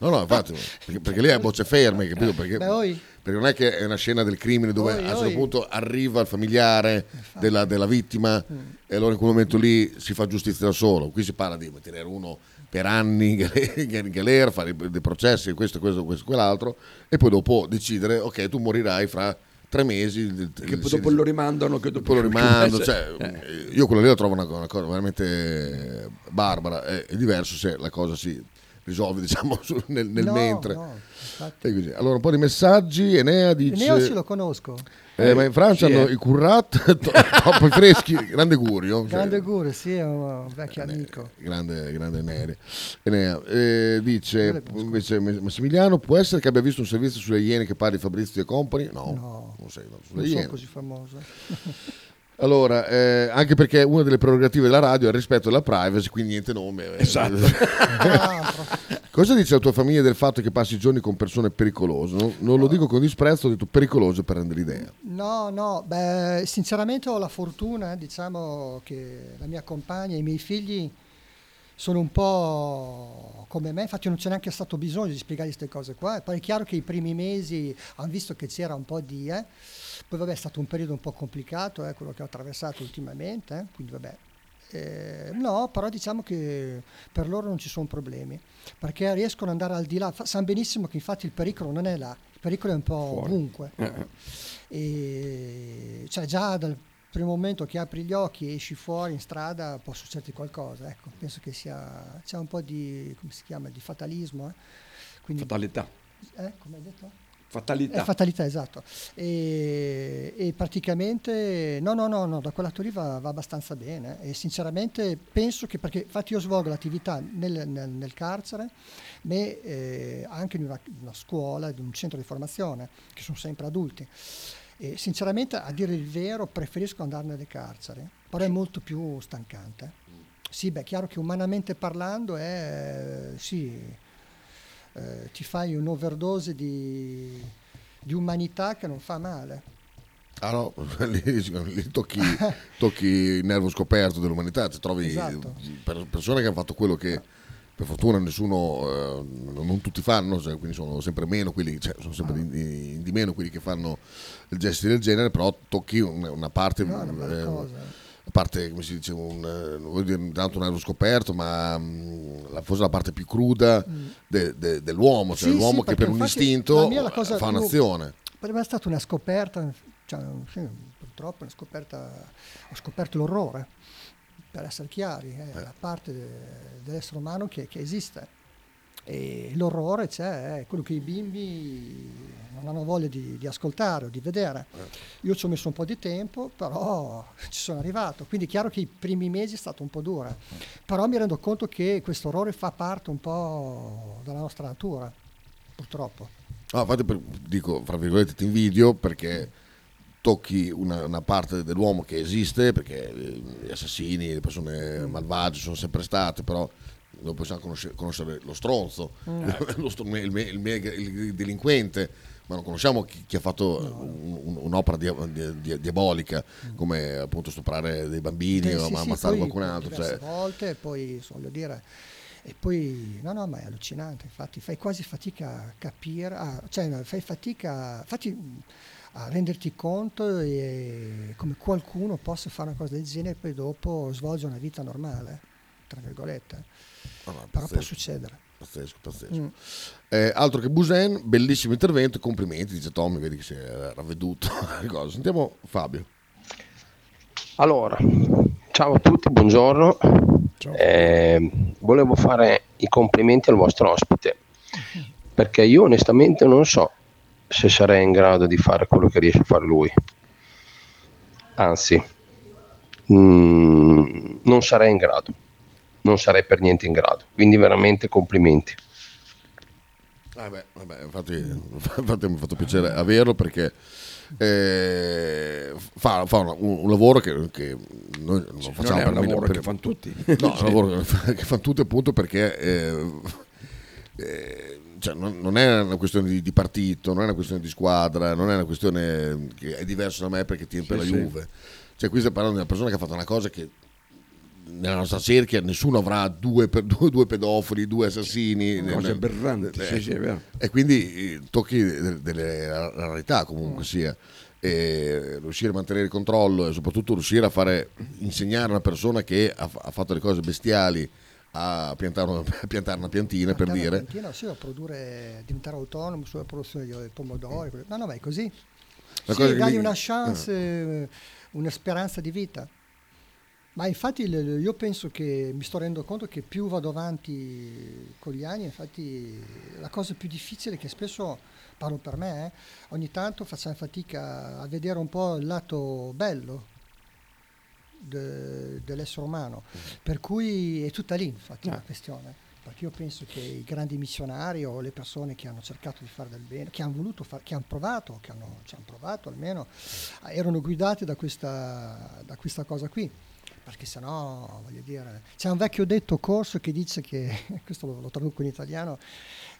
Speaker 10: No, no, infatti, perché, perché lì è a bocce ferme, capito? Perché,
Speaker 12: Beh,
Speaker 10: perché non è che è una scena del crimine dove
Speaker 12: Oi,
Speaker 10: a un certo punto arriva il familiare della, della vittima
Speaker 12: Mm.
Speaker 10: e allora in quel momento lì si fa giustizia da solo. Qui si parla di tenere uno per anni in galera, fare dei processi, questo, questo, questo, quell'altro, e poi dopo decidere, ok, tu morirai fra tre mesi.
Speaker 11: Che poi dopo lo rimandano. Che dopo
Speaker 10: poi lo rimando,
Speaker 11: che-
Speaker 10: cioè,
Speaker 11: eh.
Speaker 10: io quello lì lo trovo una, una cosa veramente barbara. È, è diverso se la cosa si risolve, diciamo, su- nel, nel
Speaker 12: No,
Speaker 10: mentre.
Speaker 12: no, infatti.
Speaker 10: Allora, un po' di messaggi. Enea dice:
Speaker 12: Neo sì lo conosco.
Speaker 10: eh, ma in Francia
Speaker 12: Sì,
Speaker 10: hanno
Speaker 12: eh.
Speaker 10: i currat troppo freschi, grande gurio. cioè,
Speaker 12: Grande Gure, sì, è un vecchio amico.
Speaker 10: grande, grande Enea. Enea, eh, dice invece Massimiliano: può essere che abbia visto un servizio sulle Iene che parli Fabrizio e Company? No,
Speaker 12: No,
Speaker 10: non sei, no, sulle
Speaker 12: non sono
Speaker 10: Iene.
Speaker 12: così famoso.
Speaker 10: Allora, eh, anche perché una delle prerogative della radio è il rispetto della privacy, quindi niente nome.
Speaker 11: Esatto.
Speaker 10: Cosa dice la tua famiglia del fatto che passi i giorni con persone pericolose? Non, non lo dico con disprezzo, ho detto pericolose per rendere l'idea.
Speaker 12: No, no, beh, sinceramente ho la fortuna, diciamo, che la mia compagna e i miei figli sono un po' come me, infatti non c'è neanche stato bisogno di spiegare queste cose qua. Poi è chiaro che i primi mesi hanno visto che c'era un po' di... eh, poi vabbè è stato un periodo un po' complicato, eh, quello che ho attraversato ultimamente, eh, quindi vabbè. Eh, no, però diciamo che per loro non ci sono problemi, perché riescono ad andare al di là, Fa- sanno benissimo che infatti il pericolo non è là, il pericolo è un po'
Speaker 11: Fuori.
Speaker 12: ovunque.
Speaker 11: Eh,
Speaker 12: E cioè già dal primo momento che apri gli occhi e esci fuori in strada può succederti qualcosa, ecco, penso che sia, c'è un po' di, come si chiama, di fatalismo. eh. Quindi,
Speaker 11: Fatalità.
Speaker 12: Eh, come hai detto?
Speaker 11: Fatalità.
Speaker 12: È fatalità, esatto. E, e praticamente, no, no, no, no, da quel lato lì va, va abbastanza bene. E sinceramente penso che, perché infatti io svolgo l'attività nel, nel- nel carcere, ma eh, anche in una, una scuola, in un centro di formazione, che sono sempre adulti. E sinceramente, a dire il vero, preferisco andare nelle carceri, però è molto più stancante. Sì, beh, è chiaro che umanamente parlando è, sì, eh, ti fai un'overdose di, di umanità che non fa male.
Speaker 10: Ah no, lì, lì tocchi, tocchi il nervo scoperto dell'umanità, ti trovi
Speaker 12: Esatto.
Speaker 10: per- persone che hanno fatto quello che, per fortuna nessuno, eh, non tutti fanno, cioè, quindi sono sempre meno quelli, cioè, sono sempre di, di- di meno quelli che fanno gesti del genere, però tocchi un- una parte,
Speaker 12: No, una bella
Speaker 10: eh,
Speaker 12: cosa.
Speaker 10: A parte come si dice, un, eh, non voglio dire tanto un aereo scoperto, ma mh, la- forse la parte più cruda de- de- dell'uomo, cioè
Speaker 12: Mm. Sì,
Speaker 10: l'uomo
Speaker 12: sì,
Speaker 10: che per un istinto
Speaker 12: la la cosa
Speaker 10: fa un'azione.
Speaker 12: Per me è stata una scoperta, cioè, sì, purtroppo una scoperta, ho scoperto l'orrore, per essere chiari, è la parte de- dell'essere umano che, che esiste. E l'orrore c'è, è quello che i bimbi non hanno voglia di, di ascoltare o di vedere. Io ci ho messo un po' di tempo, però ci sono arrivato. Quindi è chiaro che i primi mesi è stato un po' dura. Però mi rendo conto che questo orrore fa parte un po' della nostra natura, purtroppo.
Speaker 10: No, infatti per- dico, fra virgolette, ti invidio perché tocchi una, una parte dell'uomo che esiste, perché eh, gli assassini, le persone malvagie sono sempre state, però non possiamo conoscere, conoscere lo stronzo,
Speaker 12: Mm.
Speaker 10: lo str- il, me- il me- il delinquente, ma non conosciamo chi, chi ha fatto un- un- un'opera dia- dia- dia- diabolica, come appunto stuprare dei bambini
Speaker 12: Eh,
Speaker 10: o
Speaker 12: sì, sì,
Speaker 10: ammazzare
Speaker 12: poi
Speaker 10: qualcun altro. Cioè,
Speaker 12: volte, e poi voglio dire, e poi no, no, ma è allucinante. Infatti, fai quasi fatica a capire, a- cioè, no, fai fatica fatti, a renderti conto e come qualcuno possa fare una cosa del genere e poi dopo svolge una vita normale, tra virgolette.
Speaker 10: No, no,
Speaker 12: Però può succedere.
Speaker 10: Pazzesco, pazzesco.
Speaker 12: Mm.
Speaker 10: Eh, altro che Busen, bellissimo intervento, complimenti, dice Tommy, vedi che si è ravveduto. Sentiamo Fabio.
Speaker 14: Allora, ciao a tutti, buongiorno. Eh, volevo fare i complimenti al vostro ospite perché io onestamente non so se sarei in grado di fare quello che riesce a fare lui. Anzi, mm, non sarei in grado, non sarei per niente in grado. Quindi veramente complimenti.
Speaker 10: Ah, beh, vabbè, infatti, infatti mi ha fatto piacere averlo perché eh, fa, fa una- un, un lavoro che, che noi non
Speaker 11: non
Speaker 10: facciamo
Speaker 11: è
Speaker 10: per
Speaker 11: un
Speaker 10: mille-
Speaker 11: lavoro
Speaker 10: per-
Speaker 11: che fanno tutti.
Speaker 10: No, è un lavoro che, fanno tutti appunto perché eh, eh, cioè, non, non è una questione di, di partito, non è una questione di squadra, non è una questione che è diverso da me perché tiene per
Speaker 11: Sì,
Speaker 10: la
Speaker 11: sì.
Speaker 10: Juve. Cioè, qui stiamo parlando di una persona che ha fatto una cosa che nella nostra cerchia nessuno avrà due, per- due, due pedofili, due assassini.
Speaker 11: Cose
Speaker 10: Nel-
Speaker 11: aberranti, sì, sì, è vero.
Speaker 10: E quindi eh, tocchi de- delle rarità comunque sia. E riuscire a mantenere il controllo e soprattutto riuscire a fare insegnare a una persona che ha, ha fatto le cose bestiali a piantare una, a piantare una piantina per
Speaker 12: Piantare
Speaker 10: dire
Speaker 12: una piantina, sì, a produrre, diventare autonomo sulla produzione di pomodori. quello- No, no, ma è così. Sì,
Speaker 10: cosa
Speaker 12: dagli
Speaker 10: mi-
Speaker 12: una chance, eh, una speranza di vita. Ma infatti io penso che mi sto rendendo conto che più vado avanti con gli anni, infatti la cosa più difficile che spesso, parlo per me, eh, ogni tanto facciamo fatica a vedere un po' il lato bello de- dell'essere umano. Per cui è tutta lì infatti la questione. Perché io penso che i grandi missionari o le persone che hanno cercato di fare del bene, che hanno voluto fare, che hanno provato, che hanno, ci hanno provato almeno, eh, erano guidati da questa, da questa cosa qui. Perché sennò, voglio dire, c'è un vecchio detto corso che dice che, questo lo, lo traduco in italiano,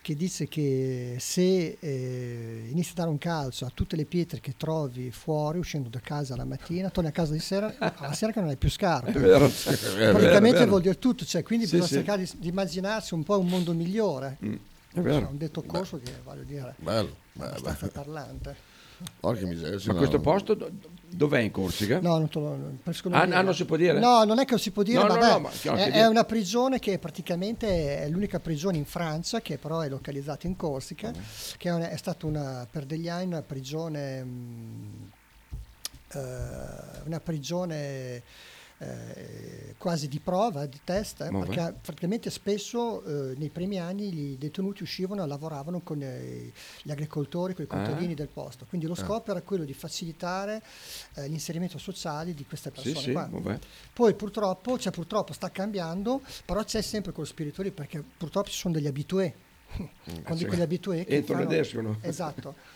Speaker 12: che dice che se eh, inizi a dare un calcio a tutte le pietre che trovi fuori uscendo da casa la mattina, torni a casa di sera, alla sera che non hai più scarpe.
Speaker 11: È vero, è vero,
Speaker 12: Praticamente
Speaker 11: è vero.
Speaker 12: vuol dire tutto, cioè, quindi
Speaker 11: Sì,
Speaker 12: bisogna
Speaker 11: sì.
Speaker 12: cercare di, di immaginarsi un po' un mondo migliore.
Speaker 11: Mm, è vero.
Speaker 12: C'è un detto corso che voglio dire
Speaker 10: Bello, bello,
Speaker 12: abbastanza
Speaker 10: bello.
Speaker 12: parlante.
Speaker 10: Porca miseria,
Speaker 11: Ma
Speaker 10: no.
Speaker 11: questo posto do- dov'è in Corsica?
Speaker 12: No, non, preferisco non
Speaker 11: Ah, ah, non si può dire?
Speaker 12: No, non è che non si può dire,
Speaker 11: No, no,
Speaker 12: vabbè,
Speaker 11: no, ma chiaro
Speaker 12: è, è una prigione che praticamente è l'unica prigione in Francia, che però è localizzata in Corsica,
Speaker 11: Mm.
Speaker 12: che è, è stata una, per degli anni una prigione, mh, eh, una prigione eh, quasi di prova, di test, eh, perché praticamente spesso eh, nei primi anni i detenuti uscivano e lavoravano con eh, gli agricoltori, con i
Speaker 11: Ah.
Speaker 12: contadini del posto. Quindi lo
Speaker 11: Ah.
Speaker 12: scopo era quello di facilitare l'inserimento sociale di queste
Speaker 11: Sì,
Speaker 12: persone
Speaker 11: sì, vabbè.
Speaker 12: Poi purtroppo, cioè purtroppo sta cambiando, però c'è sempre quello spirito lì perché purtroppo ci sono degli abitué. Quando
Speaker 11: sì.
Speaker 12: dico gli abitué che
Speaker 11: Entrano
Speaker 12: fanno-
Speaker 11: ed escono.
Speaker 12: Esatto.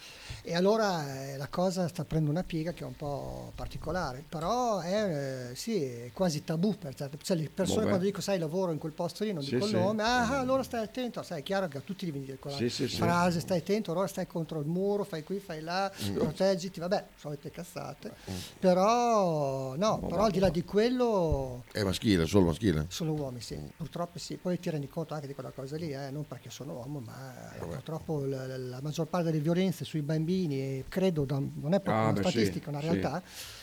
Speaker 12: E allora eh, la cosa sta prendendo una piega che è un po' particolare, però è, eh, sì, è quasi tabù per certe cioè, le persone
Speaker 11: Vabbè.
Speaker 12: quando dico sai lavoro in quel posto lì non
Speaker 11: Sì,
Speaker 12: dico il
Speaker 11: sì.
Speaker 12: nome, ah, ah, allora stai attento, sai è chiaro che a tutti devi dire quella
Speaker 11: Sì,
Speaker 12: frase, stai attento, allora stai contro il muro, fai qui, fai là,
Speaker 11: Mm.
Speaker 12: proteggiti, vabbè, solite cazzate, però no, però al di là di quello
Speaker 10: È maschile, solo maschile.
Speaker 12: sono uomini, sì, purtroppo sì. Poi ti rendi conto anche di quella cosa lì, eh, non perché sono uomo, ma eh, purtroppo la- la maggior parte delle violenze sui bambini, e credo da- non è proprio
Speaker 11: Ah,
Speaker 12: una
Speaker 11: beh, sì,
Speaker 12: statistica, è una
Speaker 11: sì.
Speaker 12: realtà,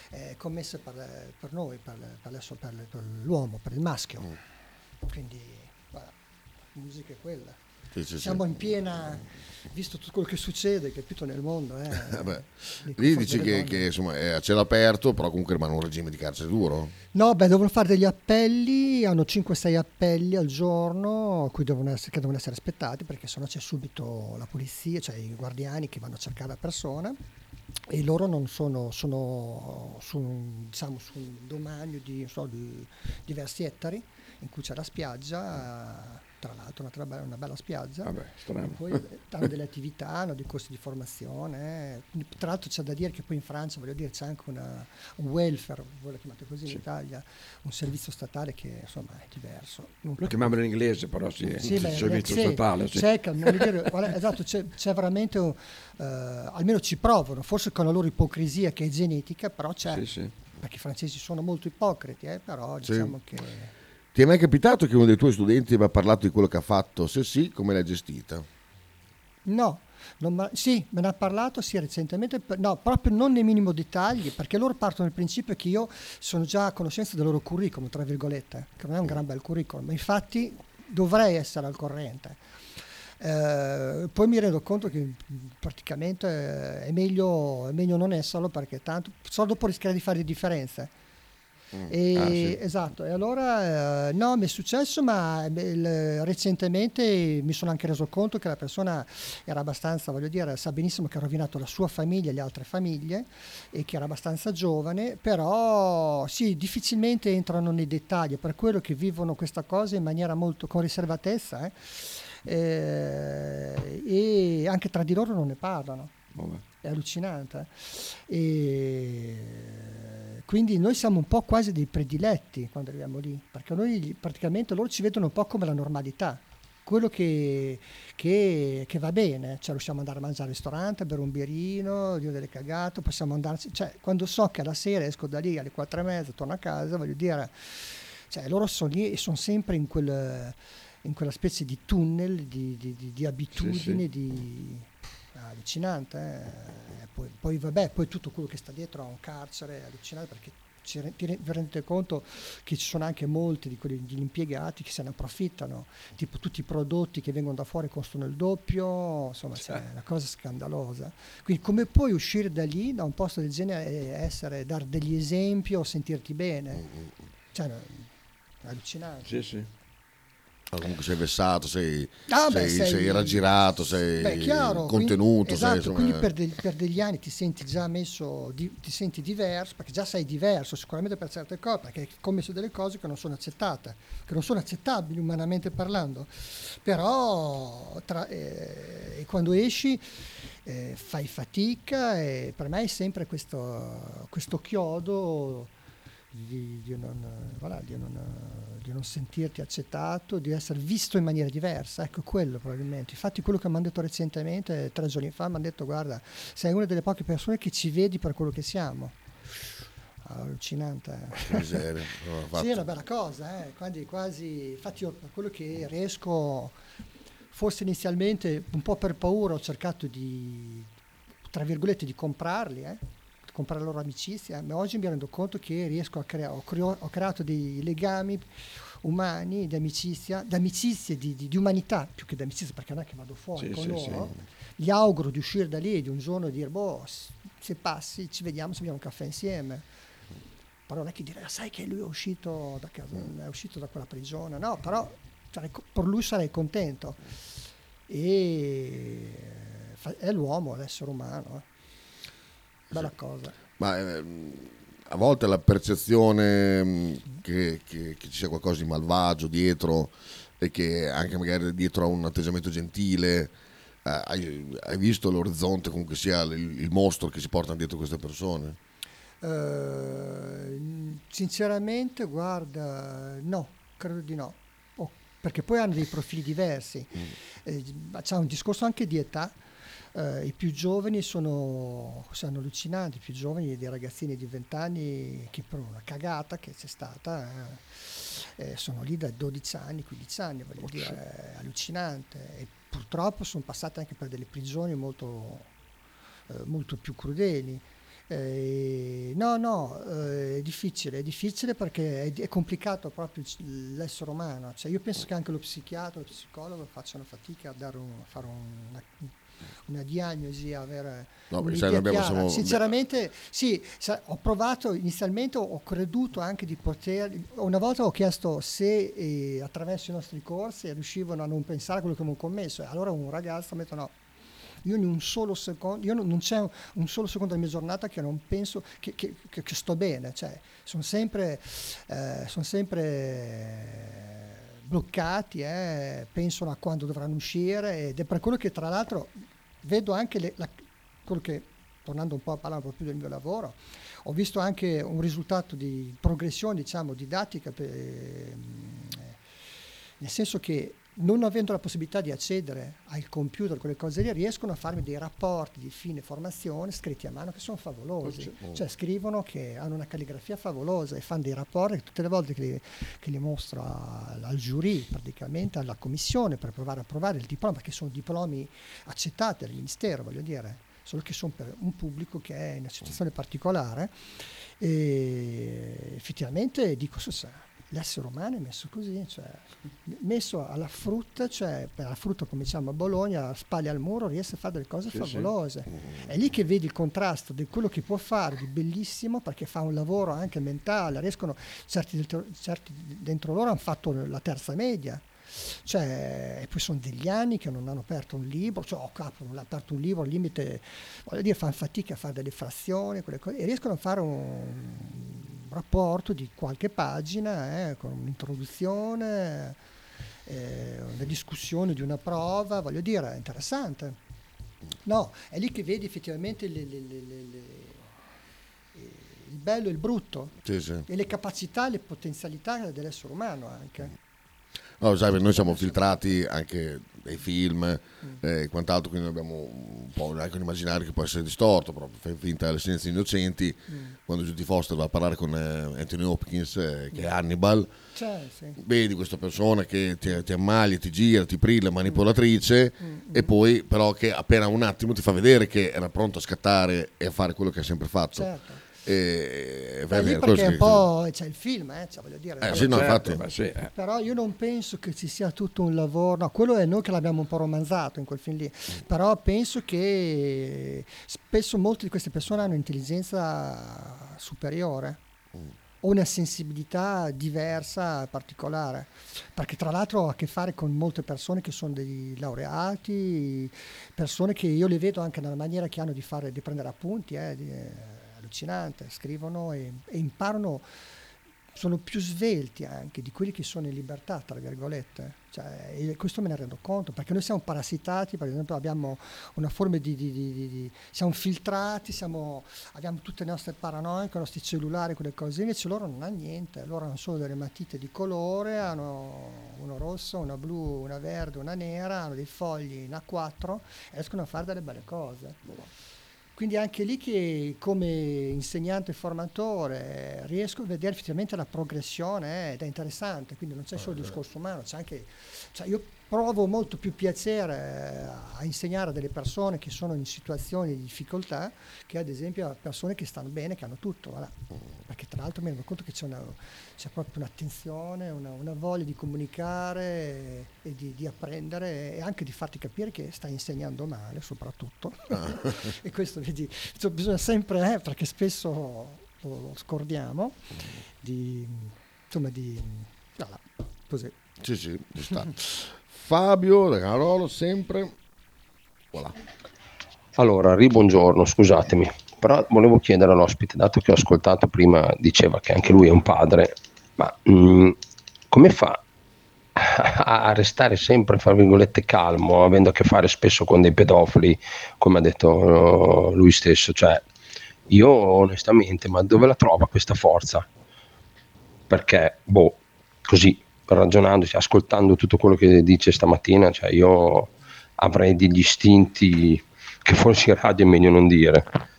Speaker 12: è commessa per, per noi, per, per adesso, per, l'uomo, per il maschio.
Speaker 10: Mm.
Speaker 12: Quindi, la musica è quella.
Speaker 10: Sì, sì,
Speaker 12: Siamo
Speaker 10: sì.
Speaker 12: in piena, visto tutto quello che succede, capito, nel mondo. Eh,
Speaker 10: Vabbè.
Speaker 12: nei
Speaker 10: Lì dici che, che, insomma, è a cielo aperto, però comunque rimane un regime di carcere duro.
Speaker 12: No, beh, devono fare degli appelli, hanno 5-6 appelli al giorno, cui devono essere, che devono essere aspettati perché sennò c'è subito la polizia, cioè i guardiani che vanno a cercare la persona e loro non sono, sono su, un, diciamo, su un domanio di, so, di diversi ettari in cui c'è la spiaggia, tra l'altro una, tra- una bella spiaggia.
Speaker 11: Vabbè, strano.
Speaker 12: Poi hanno delle attività, hanno dei corsi di formazione. eh. Tra l'altro c'è da dire che poi in Francia, voglio dire, c'è anche una- un welfare, voi lo chiamate così in Italia, un servizio statale che insomma è diverso. Non
Speaker 11: Lo chiamavano in inglese, però sì,
Speaker 12: sì, beh,
Speaker 11: servizio
Speaker 12: sì,
Speaker 11: statale. Sì.
Speaker 12: c'è, dire, guarda, esatto, c'è, c'è veramente, un, eh, almeno ci provano, forse con la loro ipocrisia che è genetica, però c'è,
Speaker 11: Sì, sì.
Speaker 12: perché i francesi sono molto ipocriti, eh, però
Speaker 10: Sì.
Speaker 12: diciamo che...
Speaker 10: Ti è mai capitato che uno dei tuoi studenti abbia parlato di quello che ha fatto? Se sì, come l'hai gestita?
Speaker 12: No, ma- sì, me ne ha parlato sì recentemente, no, proprio non nei minimo dettagli, perché loro partono dal principio che io sono già a conoscenza del loro curriculum, tra virgolette, che non è un gran bel curriculum, ma infatti dovrei essere al corrente. Eh, poi mi rendo conto che mh, praticamente eh, è meglio, è meglio non esserlo perché tanto solo dopo rischiare di fare differenze. E,
Speaker 11: Ah, sì.
Speaker 12: Esatto, e allora eh, no, mi è successo, ma eh, il- recentemente mi sono anche reso conto che la persona era abbastanza, voglio dire, sa benissimo che ha rovinato la sua famiglia e le altre famiglie e che era abbastanza giovane, però sì, difficilmente entrano nei dettagli, per quello che vivono questa cosa in maniera molto con riservatezza eh, eh, e anche tra di loro non ne parlano.
Speaker 11: Vabbè.
Speaker 12: È allucinante. eh. E quindi noi siamo un po' quasi dei prediletti quando arriviamo lì, perché noi praticamente loro ci vedono un po' come la normalità, quello che, che- che va bene, cioè riusciamo ad andare a mangiare al ristorante, bere un birino, dire delle cagate, possiamo andarci, cioè quando so che alla sera esco da lì alle quattro e mezza, torno a casa, voglio dire, cioè loro sono lì e sono sempre in, quel, in quella specie di tunnel di, di- di- di abitudini, di ah, allucinante. eh. Poi, poi vabbè, poi tutto quello che sta dietro a un carcere è allucinante perché ci ti rendete conto che ci sono anche molti di quelli degli impiegati che se ne approfittano, tipo tutti i prodotti che vengono da fuori costano il doppio, insomma c'è una cosa scandalosa. Quindi come puoi uscire da lì, da un posto del genere e essere, dare degli esempi o sentirti bene? Cioè, no, è allucinante.
Speaker 11: Sì, sì.
Speaker 10: Comunque sei vessato, sei,
Speaker 12: Ah, beh,
Speaker 10: sei,
Speaker 12: sei-
Speaker 10: sei raggirato, sei
Speaker 12: Beh, chiaro,
Speaker 10: contenuto.
Speaker 12: quindi,
Speaker 10: sei,
Speaker 12: esatto,
Speaker 10: insomma,
Speaker 12: quindi per, degli- per degli anni ti senti già messo, di- ti senti diverso, perché già sei diverso sicuramente per certe cose, perché hai commesso delle cose che non sono accettate, che non sono accettabili umanamente parlando, però tra- eh, quando esci eh, fai fatica e per me è sempre questo, questo chiodo di, di non, voilà, di, non, di non sentirti accettato, di essere visto in maniera diversa, ecco quello probabilmente. Infatti quello che mi hanno detto recentemente, tre giorni fa, mi hanno detto guarda, sei una delle poche persone che ci vedi per quello che siamo. Allucinante.
Speaker 10: Che miseria. No,
Speaker 12: Sì, è una bella cosa, eh, quasi, quasi, infatti io per quello che riesco, forse inizialmente un po' per paura ho cercato di, tra virgolette, di comprarli, eh, comprare la loro amicizia, ma oggi mi rendo conto che riesco a creare, ho, creo- ho creato dei legami umani di amicizia, di amicizie, di, di- di umanità, più che di amicizia, perché non è che vado fuori
Speaker 11: Sì,
Speaker 12: con
Speaker 11: sì,
Speaker 12: loro,
Speaker 11: sì.
Speaker 12: gli auguro di uscire da lì e di un giorno dire, boh, se passi ci vediamo, se beviamo un caffè insieme. Però non è che dire "Ah, sai che lui è uscito da, casa, è uscito da quella prigione. No però sarei per lui sarei contento. E è l'uomo l'essere umano eh. Bella cosa
Speaker 10: Ma ehm, a volte la percezione mh, che, che- che ci sia qualcosa di malvagio dietro e che anche magari dietro a un atteggiamento gentile eh, hai, hai visto l'orizzonte comunque sia il, il mostro che si portano dietro queste persone?
Speaker 12: Eh, sinceramente, guarda, no, credo di no. Oh, perché poi hanno dei profili diversi. Eh, c'è un discorso anche di età. Eh, I più giovani sono, sono allucinanti, i più giovani dei ragazzini di 20 anni che per una cagata che c'è stata eh, eh, sono lì da 12 anni, 15 anni, voglio dire, è allucinante. E purtroppo sono passate anche per delle prigioni molto, eh, molto più crudeli. Eh, no, no, eh, è difficile, è difficile perché è, è complicato proprio l'essere umano. Cioè, io penso che anche lo psichiatra, lo psicologo facciano fatica a, dare un- a fare una, una diagnosi, avere
Speaker 10: No,
Speaker 12: un'idea
Speaker 10: sai, noi abbiamo-
Speaker 12: chiara.
Speaker 10: siamo-
Speaker 12: Sinceramente, sì, sa- ho provato inizialmente, ho creduto anche di poter. Una volta ho chiesto se eh, attraverso i nostri corsi riuscivano a non pensare a quello che avevo commesso. E allora un ragazzo mi ha detto: No, io in un solo secondo, io non, non c'è un, un solo secondo della mia giornata che non penso che, che- che- che sto bene, cioè sono sempre, eh, sono sempre bloccati, eh, pensano a quando dovranno uscire ed è per quello che tra l'altro vedo anche le- la- quello che, tornando un po' a parlare un po' più del mio lavoro, ho visto anche un risultato di progressione, diciamo, didattica, per- nel senso che non avendo la possibilità di accedere al computer, quelle cose lì, riescono a farmi dei rapporti di fine formazione scritti a mano che sono favolosi.
Speaker 10: Oh.
Speaker 12: Cioè scrivono che hanno una calligrafia favolosa e fanno dei rapporti che tutte le volte che li, che li mostro a- al giurì, praticamente alla commissione per provare a provare il diploma, perché sono diplomi accettati dal Ministero, voglio dire, solo che sono per un pubblico che è in una situazione particolare. E effettivamente dico, "So sa, l'essere umano è messo così, cioè, messo alla frutta, cioè per la frutta come diciamo a Bologna, spalle al muro, riesce a fare delle cose
Speaker 10: Sì, sì.
Speaker 12: favolose. È lì che vedi il contrasto di quello che può fare di bellissimo perché fa un lavoro anche mentale, riescono, certi dentro, certi dentro loro hanno fatto la terza media. Cioè, e poi sono degli anni che non hanno aperto un libro, cioè, oh capo, non ha aperto un libro, al limite, voglio dire, fanno fatica a fare delle frazioni, quelle cose, e riescono a fare un rapporto di qualche pagina, eh, con un'introduzione, eh, una discussione di una prova, voglio dire, è interessante. No, è lì che vedi effettivamente le- le- le- il bello e il brutto
Speaker 10: Sì, sì.
Speaker 12: e le capacità e le potenzialità dell'essere umano anche.
Speaker 10: No, sai, noi siamo filtrati anche dai film
Speaker 12: Mm.
Speaker 10: e quant'altro, quindi abbiamo un po' anche un immaginario che può essere distorto, però fai finta le sentenze innocenti.
Speaker 12: Mm.
Speaker 10: Quando Judy Foster va a parlare con eh, Anthony Hopkins, eh, che è Hannibal,
Speaker 12: Cioè, sì.
Speaker 10: vedi questa persona che ti, ti ammaglia, ti gira, ti prilla, manipolatrice,
Speaker 12: Mm,
Speaker 10: e poi però che appena un attimo ti fa vedere che era pronto a scattare e a fare quello che ha sempre fatto.
Speaker 12: Certo.
Speaker 10: E,
Speaker 12: Beh, perché è un po' c'è il film, eh, cioè, voglio dire.
Speaker 10: Eh, sì, no,
Speaker 11: Certo, sì, eh.
Speaker 12: Però io non penso che ci sia tutto un lavoro, no, quello è noi che l'abbiamo un po' romanzato in quel film lì, però penso che spesso molte di queste persone hanno un'intelligenza superiore o una sensibilità diversa, particolare, perché tra l'altro ho a che fare con molte persone che sono dei laureati, persone che io le vedo anche nella maniera che hanno di fare, di prendere appunti, eh, di- è allucinante, scrivono e, e imparano sono più svelti anche di quelli che sono in libertà, tra virgolette. Cioè, e questo me ne rendo conto, perché noi siamo parassitati, per esempio abbiamo una forma di... di- di- di- siamo filtrati, siamo- abbiamo tutte le nostre paranoie, i nostri cellulari, quelle cose, invece loro non hanno niente, loro hanno solo delle matite di colore, hanno uno rosso, una blu, una verde, una nera, hanno dei fogli in A4 e riescono a fare delle belle cose. Quindi anche lì che come insegnante e formatore eh, riesco a vedere effettivamente la progressione eh, ed è interessante, quindi non c'è solo il discorso umano, c'è anche, cioè io provo molto più piacere eh, a insegnare a delle persone che sono in situazioni di difficoltà che ad esempio a persone che stanno bene, che hanno tutto, voilà. perché tra l'altro mi rendo conto che c'è, una, c'è proprio un'attenzione, una, una voglia di comunicare e, e di, di apprendere e anche di farti capire che stai insegnando male soprattutto.
Speaker 10: Ah.
Speaker 12: e questo vedi, cioè, bisogna sempre, eh, perché spesso lo, lo scordiamo, di, insomma di... voilà, così.
Speaker 10: Sì, sì, ci sta. Fabio, da Carolo, sempre. Voilà.
Speaker 14: Allora, ribuongiorno, scusatemi, però volevo chiedere all'ospite, dato che ho ascoltato prima, diceva che anche lui è un padre, ma mm, come fa a a restare sempre, fra virgolette, calmo, avendo a che fare spesso con dei pedofili, come ha detto eh, lui stesso. Cioè, io onestamente, ma dove la trova questa forza? Perché, boh, così, ragionandoci, ascoltando tutto quello che dice stamattina, cioè io avrei degli istinti che forse in radio è meglio non dire.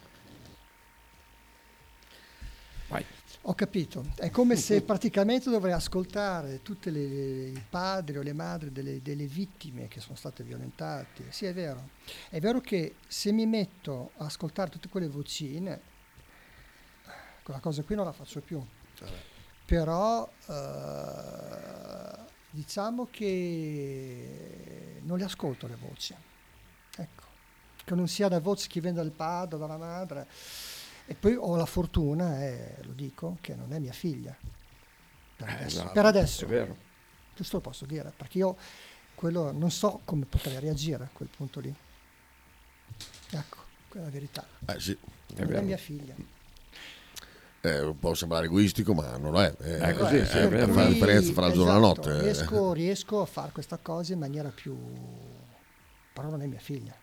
Speaker 12: Ho capito, è come se praticamente dovrei ascoltare tutti i padri o le madri delle, delle vittime che sono state violentate. Sì, è vero. È vero che se mi metto a ascoltare tutte quelle vocine, quella cosa qui non la faccio più. Però eh, diciamo che non le ascolto le voci. Ecco, che non sia la voce che viene dal padre o dalla madre. E poi ho la fortuna, eh, lo dico, che non è mia figlia. Per adesso.
Speaker 11: esatto,
Speaker 12: per adesso.
Speaker 11: è vero.
Speaker 12: Questo lo posso dire, perché io quello non so come potrei reagire a quel punto lì. Ecco, quella è la verità.
Speaker 10: Eh sì,
Speaker 12: non è mia figlia.
Speaker 10: Eh, può sembrare egoistico, ma non lo è. Eh,
Speaker 11: È così, sì, è
Speaker 10: eh, fa la differenza fra il giorno e la
Speaker 12: Esatto,
Speaker 10: notte. eh.
Speaker 12: Riesco, riesco a fare questa cosa in maniera più... però non è mia figlia.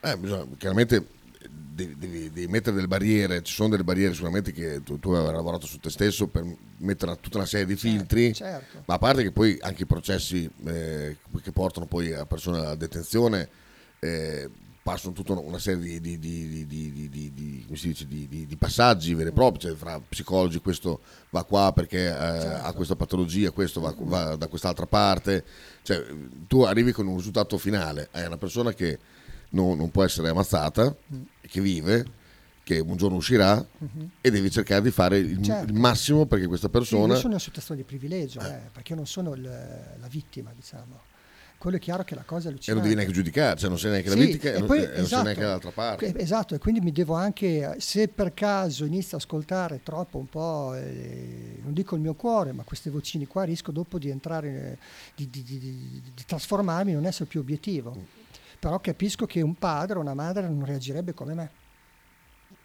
Speaker 10: Eh, bisogna- chiaramente devi, devi- devi mettere delle barriere, ci sono delle barriere sicuramente che tu, tu avrai lavorato su te stesso per mettere tutta una serie di filtri,
Speaker 12: certo.
Speaker 10: ma a parte che poi anche i processi eh, che portano poi a persone alla detenzione eh, passano tutta una serie di, di- di- di- di- di- di- come si dice, di- passaggi veri e propri, cioè fra psicologi questo va qua perché eh, ha questa patologia, questo va, va da quest'altra parte, cioè tu arrivi con un risultato finale, hai una persona che non, non può essere ammazzata, che vive, che un giorno uscirà
Speaker 12: Mhm.
Speaker 10: e devi cercare di fare il,
Speaker 12: Certo.
Speaker 10: il massimo perché questa
Speaker 12: Sì,
Speaker 10: persona...
Speaker 12: io sono in una situazione di privilegio, eh, perché io non sono il- la vittima, diciamo. Quello è chiaro che la cosa è
Speaker 10: E non
Speaker 12: allucinante.
Speaker 10: devi neanche giudicare, cioè non sei neanche la
Speaker 12: Sì,
Speaker 10: vittima e non,
Speaker 12: poi-
Speaker 10: non sei
Speaker 12: esatto.
Speaker 10: neanche dall'altra parte.
Speaker 12: Esatto, e quindi mi devo anche, se per caso inizio a ascoltare troppo un po', eh, non dico il mio cuore, ma queste vocine qua, rischio dopo di entrare, di, di- di- di- trasformarmi, non essere più obiettivo. Però capisco che un padre o una madre non reagirebbe come me.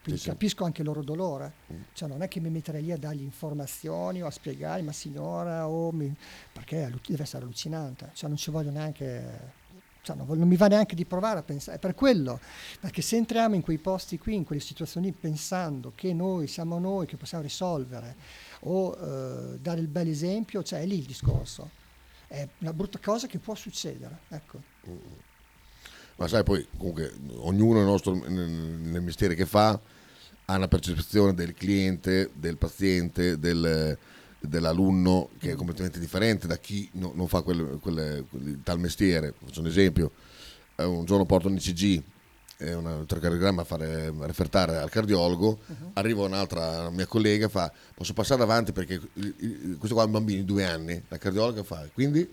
Speaker 12: Quindi
Speaker 10: Sì, sì.
Speaker 12: capisco anche il loro dolore. Cioè non è che mi metterei lì a dargli informazioni o a spiegare, ma signora, o mi- perché deve essere allucinante. Cioè non ci voglio neanche cioè, non, voglio- non mi va neanche di provare a pensare, è per quello, perché se entriamo in quei posti qui, in quelle situazioni pensando che noi siamo noi che possiamo risolvere o eh, dare il bel esempio, cioè è lì il discorso. È una brutta cosa che può succedere. Ecco.
Speaker 10: Ma sai, poi comunque ognuno nel, nostro, nel, mestiere che fa ha una percezione del cliente, del paziente, del- dell'alunno che è completamente differente da chi no- non fa quel, quel- quel- tal mestiere. Faccio un esempio, Eh, un giorno porto un ECG e un elettrocardiogramma a fare a refertare al cardiologo, arriva un'altra mia collega e fa posso passare davanti perché questo qua è un bambino di due anni, la cardiologa fa quindi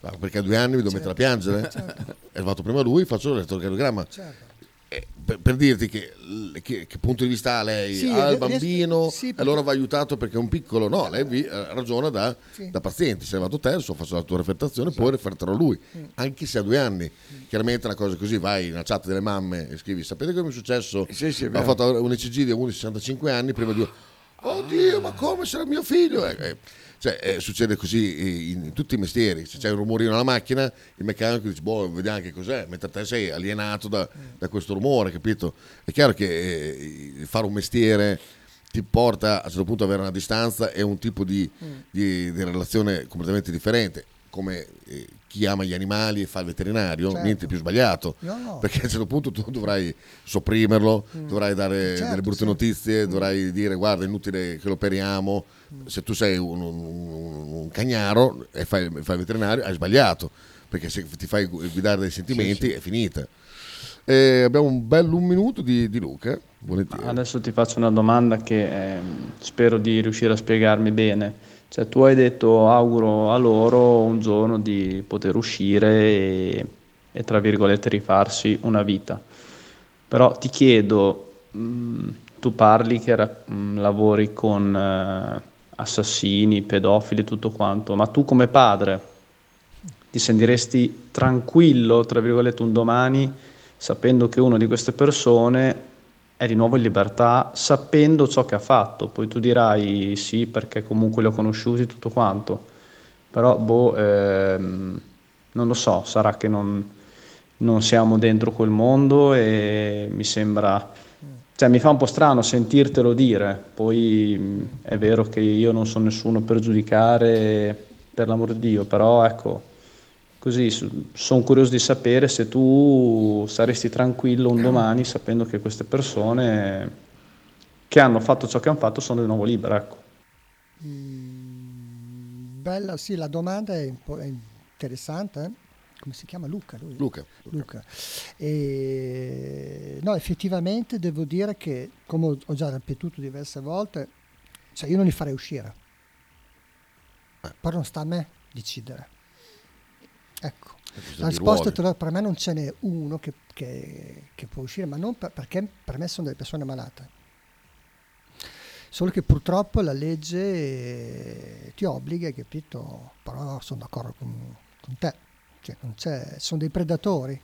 Speaker 10: Fa, perché a due anni mi devo mettere a piangere?
Speaker 12: Certo.
Speaker 10: è arrivato prima lui faccio l'elettrocardiogramma
Speaker 12: Certo.
Speaker 10: Eh, per, per dirti che, che, che punto di vista ha lei?
Speaker 12: Sì,
Speaker 10: ha il
Speaker 12: ries-
Speaker 10: bambino?
Speaker 12: sì,
Speaker 10: e
Speaker 15: perché-
Speaker 10: allora va aiutato perché è un piccolo. No lei vi- eh, ragiona da,
Speaker 12: Sì.
Speaker 10: da paziente. Sei arrivato te adesso faccio la tua refertazione poi referterò lui
Speaker 12: Mm.
Speaker 10: anche se ha due anni. Chiaramente una cosa così vai nella chat delle mamme e scrivi sapete cosa mi è successo?
Speaker 11: Sì, sì, vero.
Speaker 10: fatto un ECG di uno di 65 anni prima di oddio ma come sarà mio figlio? Eh, eh, cioè, eh, succede così eh, in, in tutti i mestieri se c'è un rumorino alla macchina il meccanico dice boh vediamo che cos'è mentre te sei alienato da, da questo rumore capito è chiaro che eh, fare un mestiere ti porta a un certo punto ad avere una distanza e un tipo di, di- di relazione completamente differente come eh, chi ama gli animali e fa il veterinario
Speaker 12: Certo.
Speaker 10: niente più sbagliato
Speaker 12: No, no.
Speaker 10: perché a un certo punto tu dovrai sopprimerlo,
Speaker 12: Mm.
Speaker 10: dovrai dare
Speaker 12: Certo,
Speaker 10: delle brutte
Speaker 12: sì.
Speaker 10: notizie,
Speaker 12: Mm.
Speaker 10: dovrai dire guarda è inutile che lo operiamo, se tu sei un, un- un cagnaro e fai, fai il veterinario hai sbagliato, perché se ti fai gu- guidare dai sentimenti è finita. E abbiamo un bel un minuto di, di Luca, volentieri.
Speaker 16: Adesso ti faccio una domanda che ehm, spero di riuscire a spiegarmi bene. Cioè, tu hai detto auguro a loro un giorno di poter uscire e, e, tra virgolette rifarsi una vita. Però ti chiedo, mh, tu parli che ra- mh, lavori con eh, assassini, pedofili, tutto quanto, ma tu come padre ti sentiresti tranquillo, tra virgolette, un domani sapendo che una di queste persone è di nuovo in libertà, sapendo ciò che ha fatto. Poi tu dirai sì, perché comunque li ho conosciuti, tutto quanto. Però, boh, ehm, non lo so, sarà che non, non siamo dentro quel mondo e mi sembra, cioè mi fa un po' strano sentirtelo dire, poi mh, è vero che io non sono nessuno per giudicare, per l'amor di Dio, però ecco, così sono curioso di sapere se tu saresti tranquillo un domani sapendo che queste persone che hanno fatto ciò che hanno fatto sono di nuovo libere, ecco.
Speaker 12: Bella, sì, la domanda è interessante. eh? Come si chiama? Luca. lui?
Speaker 10: Luca,
Speaker 12: Luca. E, no, effettivamente devo dire che, come ho- già ripetuto diverse volte, cioè io non li farei uscire. Però non sta a me decidere. Ecco.
Speaker 10: questione
Speaker 12: La risposta per me non ce n'è uno che, che- che può uscire, ma non per- perché per me sono delle persone malate. Solo che purtroppo la legge eh, ti obbliga, capito? Però sono d'accordo con, con te. Cioè, sono dei predatori.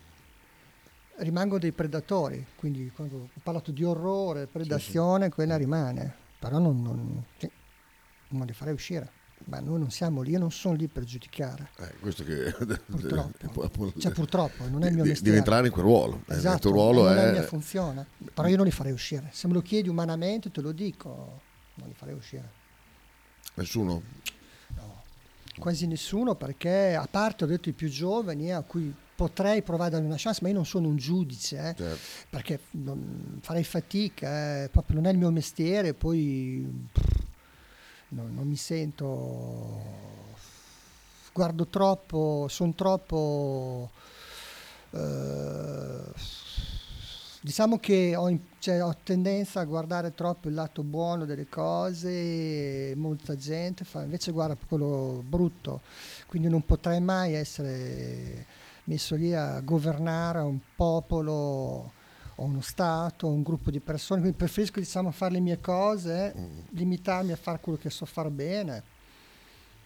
Speaker 12: Rimangono dei predatori. Quindi quando ho parlato di orrore, predazione, quella rimane. Però non, non, sì, non li farei uscire. Ma noi non siamo lì, io non sono lì per giudicare.
Speaker 10: Eh, questo che
Speaker 12: Purtroppo. Cioè, purtroppo, non è il mio mestiere.
Speaker 10: Devi entrare in quel ruolo. Eh,
Speaker 12: Esatto,
Speaker 10: il tuo ruolo
Speaker 12: è
Speaker 10: è
Speaker 12: la mia funzione. Però io non li farei uscire. Se me lo chiedi umanamente, te lo dico, non li farei uscire.
Speaker 10: nessuno.
Speaker 12: Quasi nessuno, perché a parte ho detto i più giovani, eh, a cui potrei provare a dargli una chance, ma io non sono un giudice, eh,
Speaker 10: Certo.
Speaker 12: perché non- farei fatica, eh, proprio non è il mio mestiere, poi pff, non, non mi sento guardo troppo, sono troppo... eh, diciamo che ho, cioè, ho tendenza a guardare troppo il lato buono delle cose, molta gente fa, invece guarda quello brutto, quindi non potrei mai essere messo lì a governare un popolo o uno Stato, un gruppo di persone, quindi preferisco diciamo, fare le mie cose, limitarmi a fare quello che so fare bene.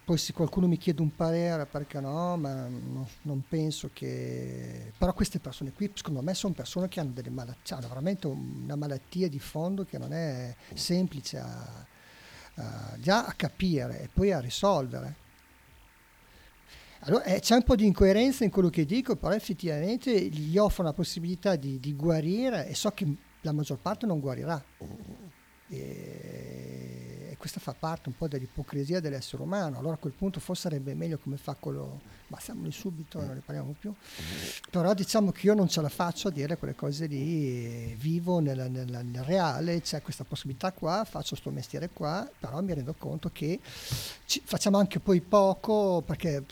Speaker 12: Poi se qualcuno mi chiede un parere, perché no, ma non, non penso che... Però queste persone qui, secondo me, sono persone che hanno delle malattie, hanno veramente una malattia di fondo che non è semplice a, a- già a capire e poi a risolvere. Allora, eh, c'è un po' di incoerenza in quello che dico, però effettivamente gli offro la possibilità di, di guarire e so che la maggior parte non guarirà. E, questa fa parte un po' dell'ipocrisia dell'essere umano. Allora a quel punto forse sarebbe meglio come fa quello, lì subito, non ne parliamo più. Però diciamo che io non ce la faccio a dire quelle cose lì, vivo nella- nella- nel reale, c'è questa possibilità qua, faccio sto mestiere qua, però mi rendo conto che ci- facciamo anche poi poco perché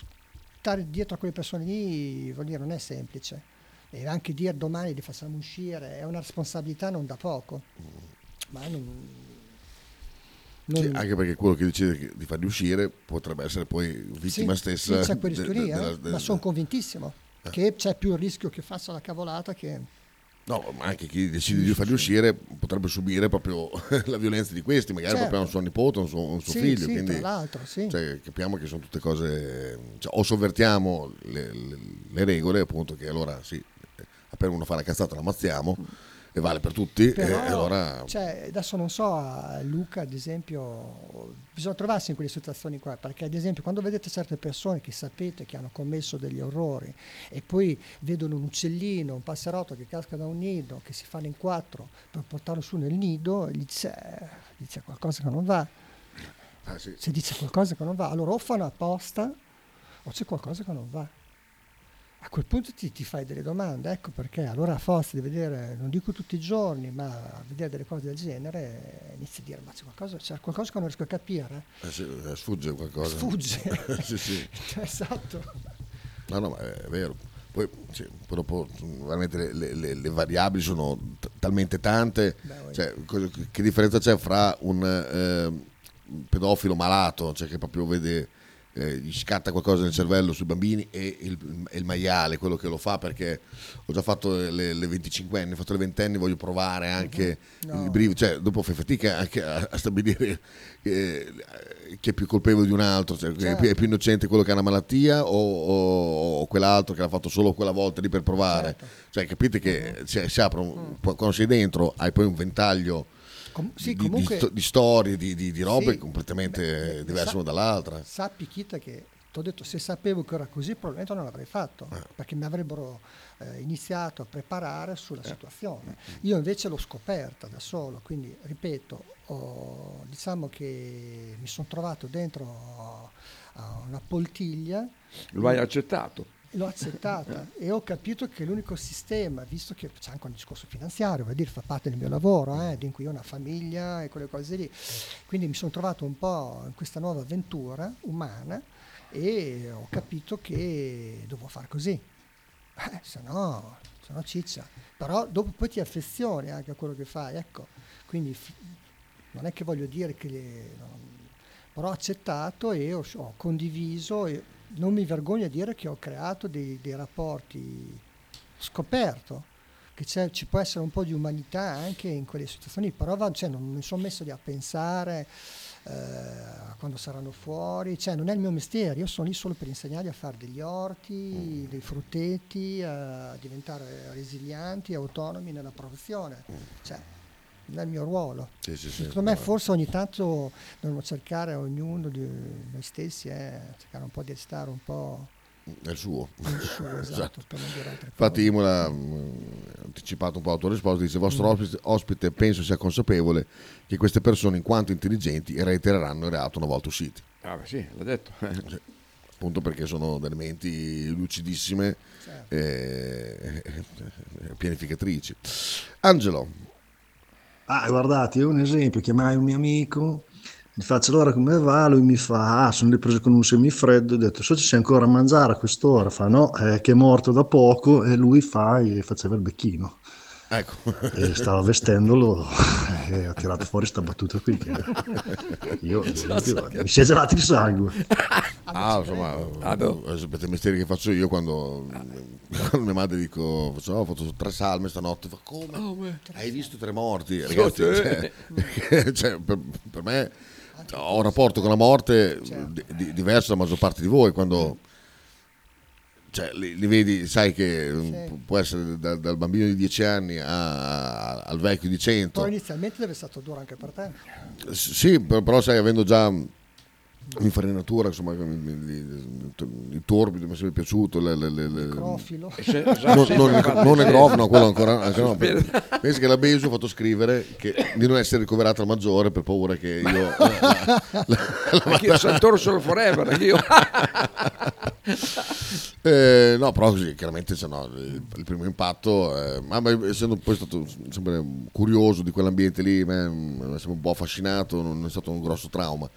Speaker 12: stare dietro a quelle persone lì vuol dire non è semplice. E anche dire domani li facciamo uscire è una responsabilità non da poco. Ma non, non-
Speaker 10: Sì, anche perché quello che decide di farli uscire potrebbe essere poi vittima
Speaker 12: Sì,
Speaker 10: stessa.
Speaker 12: Sì, c'è quel
Speaker 10: de- de-
Speaker 12: eh,
Speaker 10: de-
Speaker 12: ma sono convintissimo che c'è più il rischio che faccia la cavolata che...
Speaker 10: No, ma anche chi decide di farli uscire potrebbe subire proprio la violenza di questi, magari
Speaker 12: Certo.
Speaker 10: proprio un suo nipote, un suo, un suo
Speaker 12: Sì,
Speaker 10: figlio.
Speaker 12: sì,
Speaker 10: quindi
Speaker 12: tra l'altro, sì.
Speaker 10: cioè, capiamo che sono tutte cose. cioè, o sovvertiamo le, le- le regole, appunto, che allora sì, appena uno fa la cazzata la ammazziamo e vale per tutti.
Speaker 12: Però,
Speaker 10: e allora
Speaker 12: cioè, adesso non so, a Luca ad esempio, bisogna trovarsi in quelle situazioni qua, perché ad esempio quando vedete certe persone che sapete che hanno commesso degli orrori e poi vedono un uccellino, un passerotto che casca da un nido, che si fanno in quattro per portarlo su nel nido, gli dice, gli dice qualcosa che non va.
Speaker 10: Ah, sì.
Speaker 12: Se dice qualcosa che non va, allora o fanno apposta o c'è qualcosa che non va. A quel punto ti, ti fai delle domande, ecco perché allora a forza di vedere, non dico tutti i giorni, ma a vedere delle cose del genere, inizi a dire ma c'è qualcosa, c'è qualcosa che non riesco a capire.
Speaker 10: eh, sì, eh, sfugge qualcosa.
Speaker 12: Sfugge.
Speaker 10: sì, sì.
Speaker 12: esatto.
Speaker 10: No, no, ma è vero. Poi, dopo sono veramente le, le- le- variabili sono t- talmente tante. Cioè, cosa- che differenza c'è fra un eh, pedofilo malato, cioè che proprio vede, eh, gli scatta qualcosa nel cervello sui bambini e il, il maiale, quello che lo fa perché ho già fatto le, le 25 anni, ho fatto le 20 anni, voglio provare anche
Speaker 12: No.
Speaker 10: il brivido, cioè dopo fai fatica anche a, a stabilire eh, chi è più colpevole di un altro, cioè, che è, più, è più innocente quello che ha una malattia o, o- o quell'altro che l'ha fatto solo quella volta lì per provare. Cioè capite che si, si apre un- quando sei dentro hai poi un ventaglio
Speaker 12: Com- sì,
Speaker 10: di,
Speaker 12: comunque-
Speaker 10: di di storie, di, di- di robe
Speaker 12: Sì.
Speaker 10: completamente
Speaker 12: Beh,
Speaker 10: diverse
Speaker 12: sa-
Speaker 10: una dall'altra.
Speaker 12: Sappi Kita che fatto. Ho detto se sapevo che era così probabilmente non l'avrei fatto, perché mi avrebbero eh, iniziato a preparare sulla situazione. Io invece l'ho scoperta da solo, quindi ripeto, ho- diciamo che mi sono trovato dentro a una poltiglia.
Speaker 11: Lo hai accettato.
Speaker 12: L'ho accettata e ho capito che l'unico sistema, visto che c'è anche un discorso finanziario, vuol dire fa parte del mio lavoro, eh, in cui ho una famiglia e quelle cose lì, quindi mi sono trovato un po' in questa nuova avventura umana e ho capito che dovevo fare così, eh, se no, se no ciccia. Però dopo poi ti affezioni anche a quello che fai, ecco, quindi fi- non è che voglio dire che... le- non- però ho accettato e ho, ho condiviso e non mi vergogno a dire che ho creato dei, dei rapporti scoperto che c'è- ci può essere un po' di umanità anche in quelle situazioni però va- cioè, non mi sono messo lì a pensare eh, a quando saranno fuori cioè non è il mio mestiere io sono lì solo per insegnargli a fare degli orti dei fruttetti a diventare resilienti autonomi nella produzione cioè il mio ruolo
Speaker 10: Sì, sì, sì.
Speaker 12: secondo me forse ogni tanto dobbiamo cercare ognuno di noi stessi eh, cercare un po' di stare un po'
Speaker 10: il suo.
Speaker 12: Suo, esatto, per non dire altre
Speaker 10: Infatti Imola ha anticipato un po' la tua risposta, dice il vostro
Speaker 12: Mm.
Speaker 10: ospite, ospite penso sia consapevole che queste persone in quanto intelligenti reitereranno il reato una volta usciti.
Speaker 11: Ah, beh, sì, l'ha detto.
Speaker 10: Sì, Appunto perché sono delle menti lucidissime
Speaker 12: Certo.
Speaker 10: e pianificatrici. Angelo,
Speaker 17: Ah, guardate, io un esempio, chiamai un mio amico, gli faccio allora come va, lui mi fa, ah, sono ripreso con un semifreddo, ho detto, so ci sei ancora a mangiare a quest'ora, fa no, è che è morto da poco. E lui fa e faceva il becchino.
Speaker 10: Ecco.
Speaker 17: E stava vestendolo e ha tirato fuori sta battuta qui. che Io, mi si è gelato il sangue.
Speaker 10: Ah, insomma, eh, sapete i mestieri che faccio io quando, quando mia madre dico, faccio, "Oh, ho fatto tre salme stanotte, fa come? Hai visto tre morti? Ragazzi, cioè, cioè, per, per me ho un rapporto con la morte di- di- diverso dalla maggior parte di voi, quando cioè, li, li vedi, sai che mm, può essere da- dal bambino di 10 anni a- al vecchio di 100.
Speaker 12: però inizialmente deve essere stato duro anche per te
Speaker 10: S- Sì, per- però sai, avendo già l'infarinatura, insomma, il, il- il torbido mi è sempre piaciuto. Le, le, le, le-
Speaker 12: Necrofilo.
Speaker 11: E se-
Speaker 10: Non, il- non
Speaker 11: sì.
Speaker 10: necrofilo, no, quello ancora, no. Pensi che la Besu ha fatto scrivere che, di non essere ricoverata al maggiore per paura che io...
Speaker 11: Anch'io Santoro solo forever, anch'io.
Speaker 10: Eh, no, però così, chiaramente se no, il, il primo impatto, eh, ma, ma essendo poi stato sempre curioso di quell'ambiente lì, mi è sempre un po' affascinato, non è stato un grosso trauma.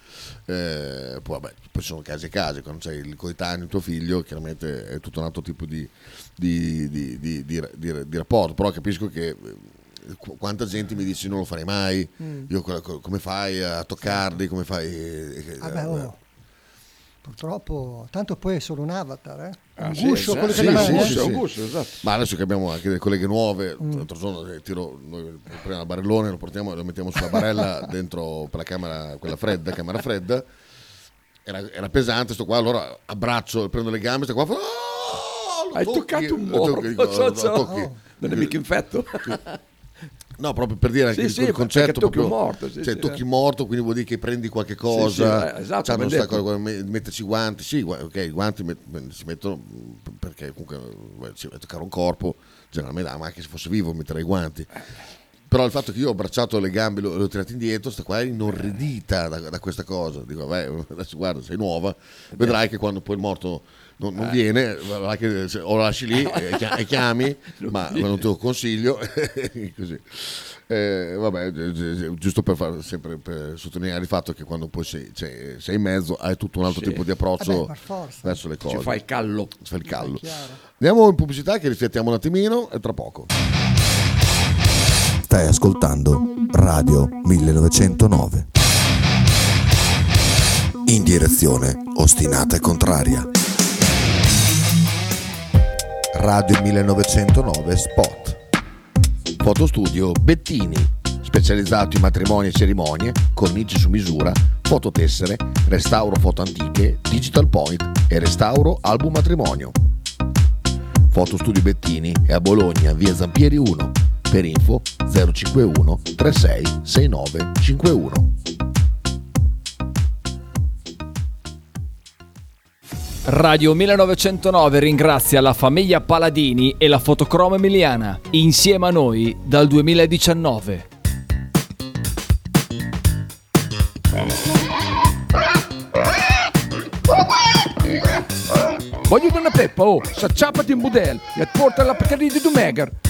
Speaker 10: Eh, poi vabbè, poi ci sono casi e casi, quando c'è il coetaneo, tuo figlio, chiaramente è tutto un altro tipo di, di, di- di- di- di- di rapporto, però capisco che... eh, qu- Quanta gente mi dice non lo farei mai,
Speaker 12: Mm.
Speaker 10: io co- co- come fai a toccarli, come fai... eh,
Speaker 12: Vabbè, oh, purtroppo tanto poi è solo un avatar eh?
Speaker 10: Ah,
Speaker 12: un
Speaker 10: sì,
Speaker 12: guscio quello
Speaker 10: sì,
Speaker 12: che
Speaker 10: sì,
Speaker 12: rimane
Speaker 10: sì,
Speaker 12: eh?
Speaker 10: sì. Ma adesso che abbiamo anche delle colleghe nuove,
Speaker 12: Mm.
Speaker 10: l'altro giorno eh, tiro, noi prendiamo il barellone, lo portiamo, lo mettiamo sulla barella dentro per la camera, quella fredda, camera fredda. Era, era pesante, sto qua, allora abbraccio, prendo le gambe, sto qua, fa, "Ah, lo
Speaker 11: Hai
Speaker 10: tocchi",
Speaker 11: toccato un morto,
Speaker 10: dico,
Speaker 11: so,
Speaker 10: tocchi.
Speaker 11: Oh, non è mica infetto.
Speaker 10: No, proprio per dire anche
Speaker 11: Sì,
Speaker 10: il-
Speaker 11: sì,
Speaker 10: il concetto
Speaker 11: tocchi
Speaker 10: proprio,
Speaker 11: morto, sì,
Speaker 10: cioè,
Speaker 11: sì,
Speaker 10: tocchi
Speaker 11: eh.
Speaker 10: morto, quindi vuol dire che prendi qualche cosa,
Speaker 11: sì, eh, esatto, ben
Speaker 10: sta cosa, me- metterci i guanti, sì, ok, i guanti met- si mettono mm, perché comunque eh, ci vai a toccare un corpo, generalmente, ma anche se fosse vivo metterei i guanti. Però il fatto che io ho abbracciato le gambe e l'ho, l'ho tirato indietro, sta qua è inorridita da, da questa cosa. Dico, vabbè, adesso guarda, sei nuova, vedrai che quando poi il morto non, non
Speaker 11: Eh.
Speaker 10: viene, che se- o lo lasci lì e, chia- e chiami, ma, ma non te lo consiglio. così. Eh, vabbè, gi- gi- giusto per, far, sempre per sottolineare il fatto che quando poi sei, cioè, sei in mezzo hai tutto un altro
Speaker 11: Sì.
Speaker 10: tipo di approccio
Speaker 12: Vabbè,
Speaker 10: verso le
Speaker 11: Ci
Speaker 10: cose.
Speaker 11: fai il callo.
Speaker 10: Ci fai il callo. Andiamo in pubblicità che riflettiamo un attimino e tra poco.
Speaker 18: Stai ascoltando Radio 1909. In direzione ostinata e contraria.
Speaker 10: Radio 1909 Spot. Fotostudio Bettini, specializzato in matrimoni e cerimonie, cornici su misura, fototessere, restauro foto antiche, digital point e restauro album matrimonio. Fotostudio Bettini è a Bologna, via Zampieri 1. Per info 051 36 69 51.
Speaker 19: Radio 1909 ringrazia la famiglia Paladini e la fotocromo emiliana, insieme a noi dal 2019.
Speaker 11: Voglio una peppa, oh, s'acciappati in budel e porta la Pcaridi di Dumegar.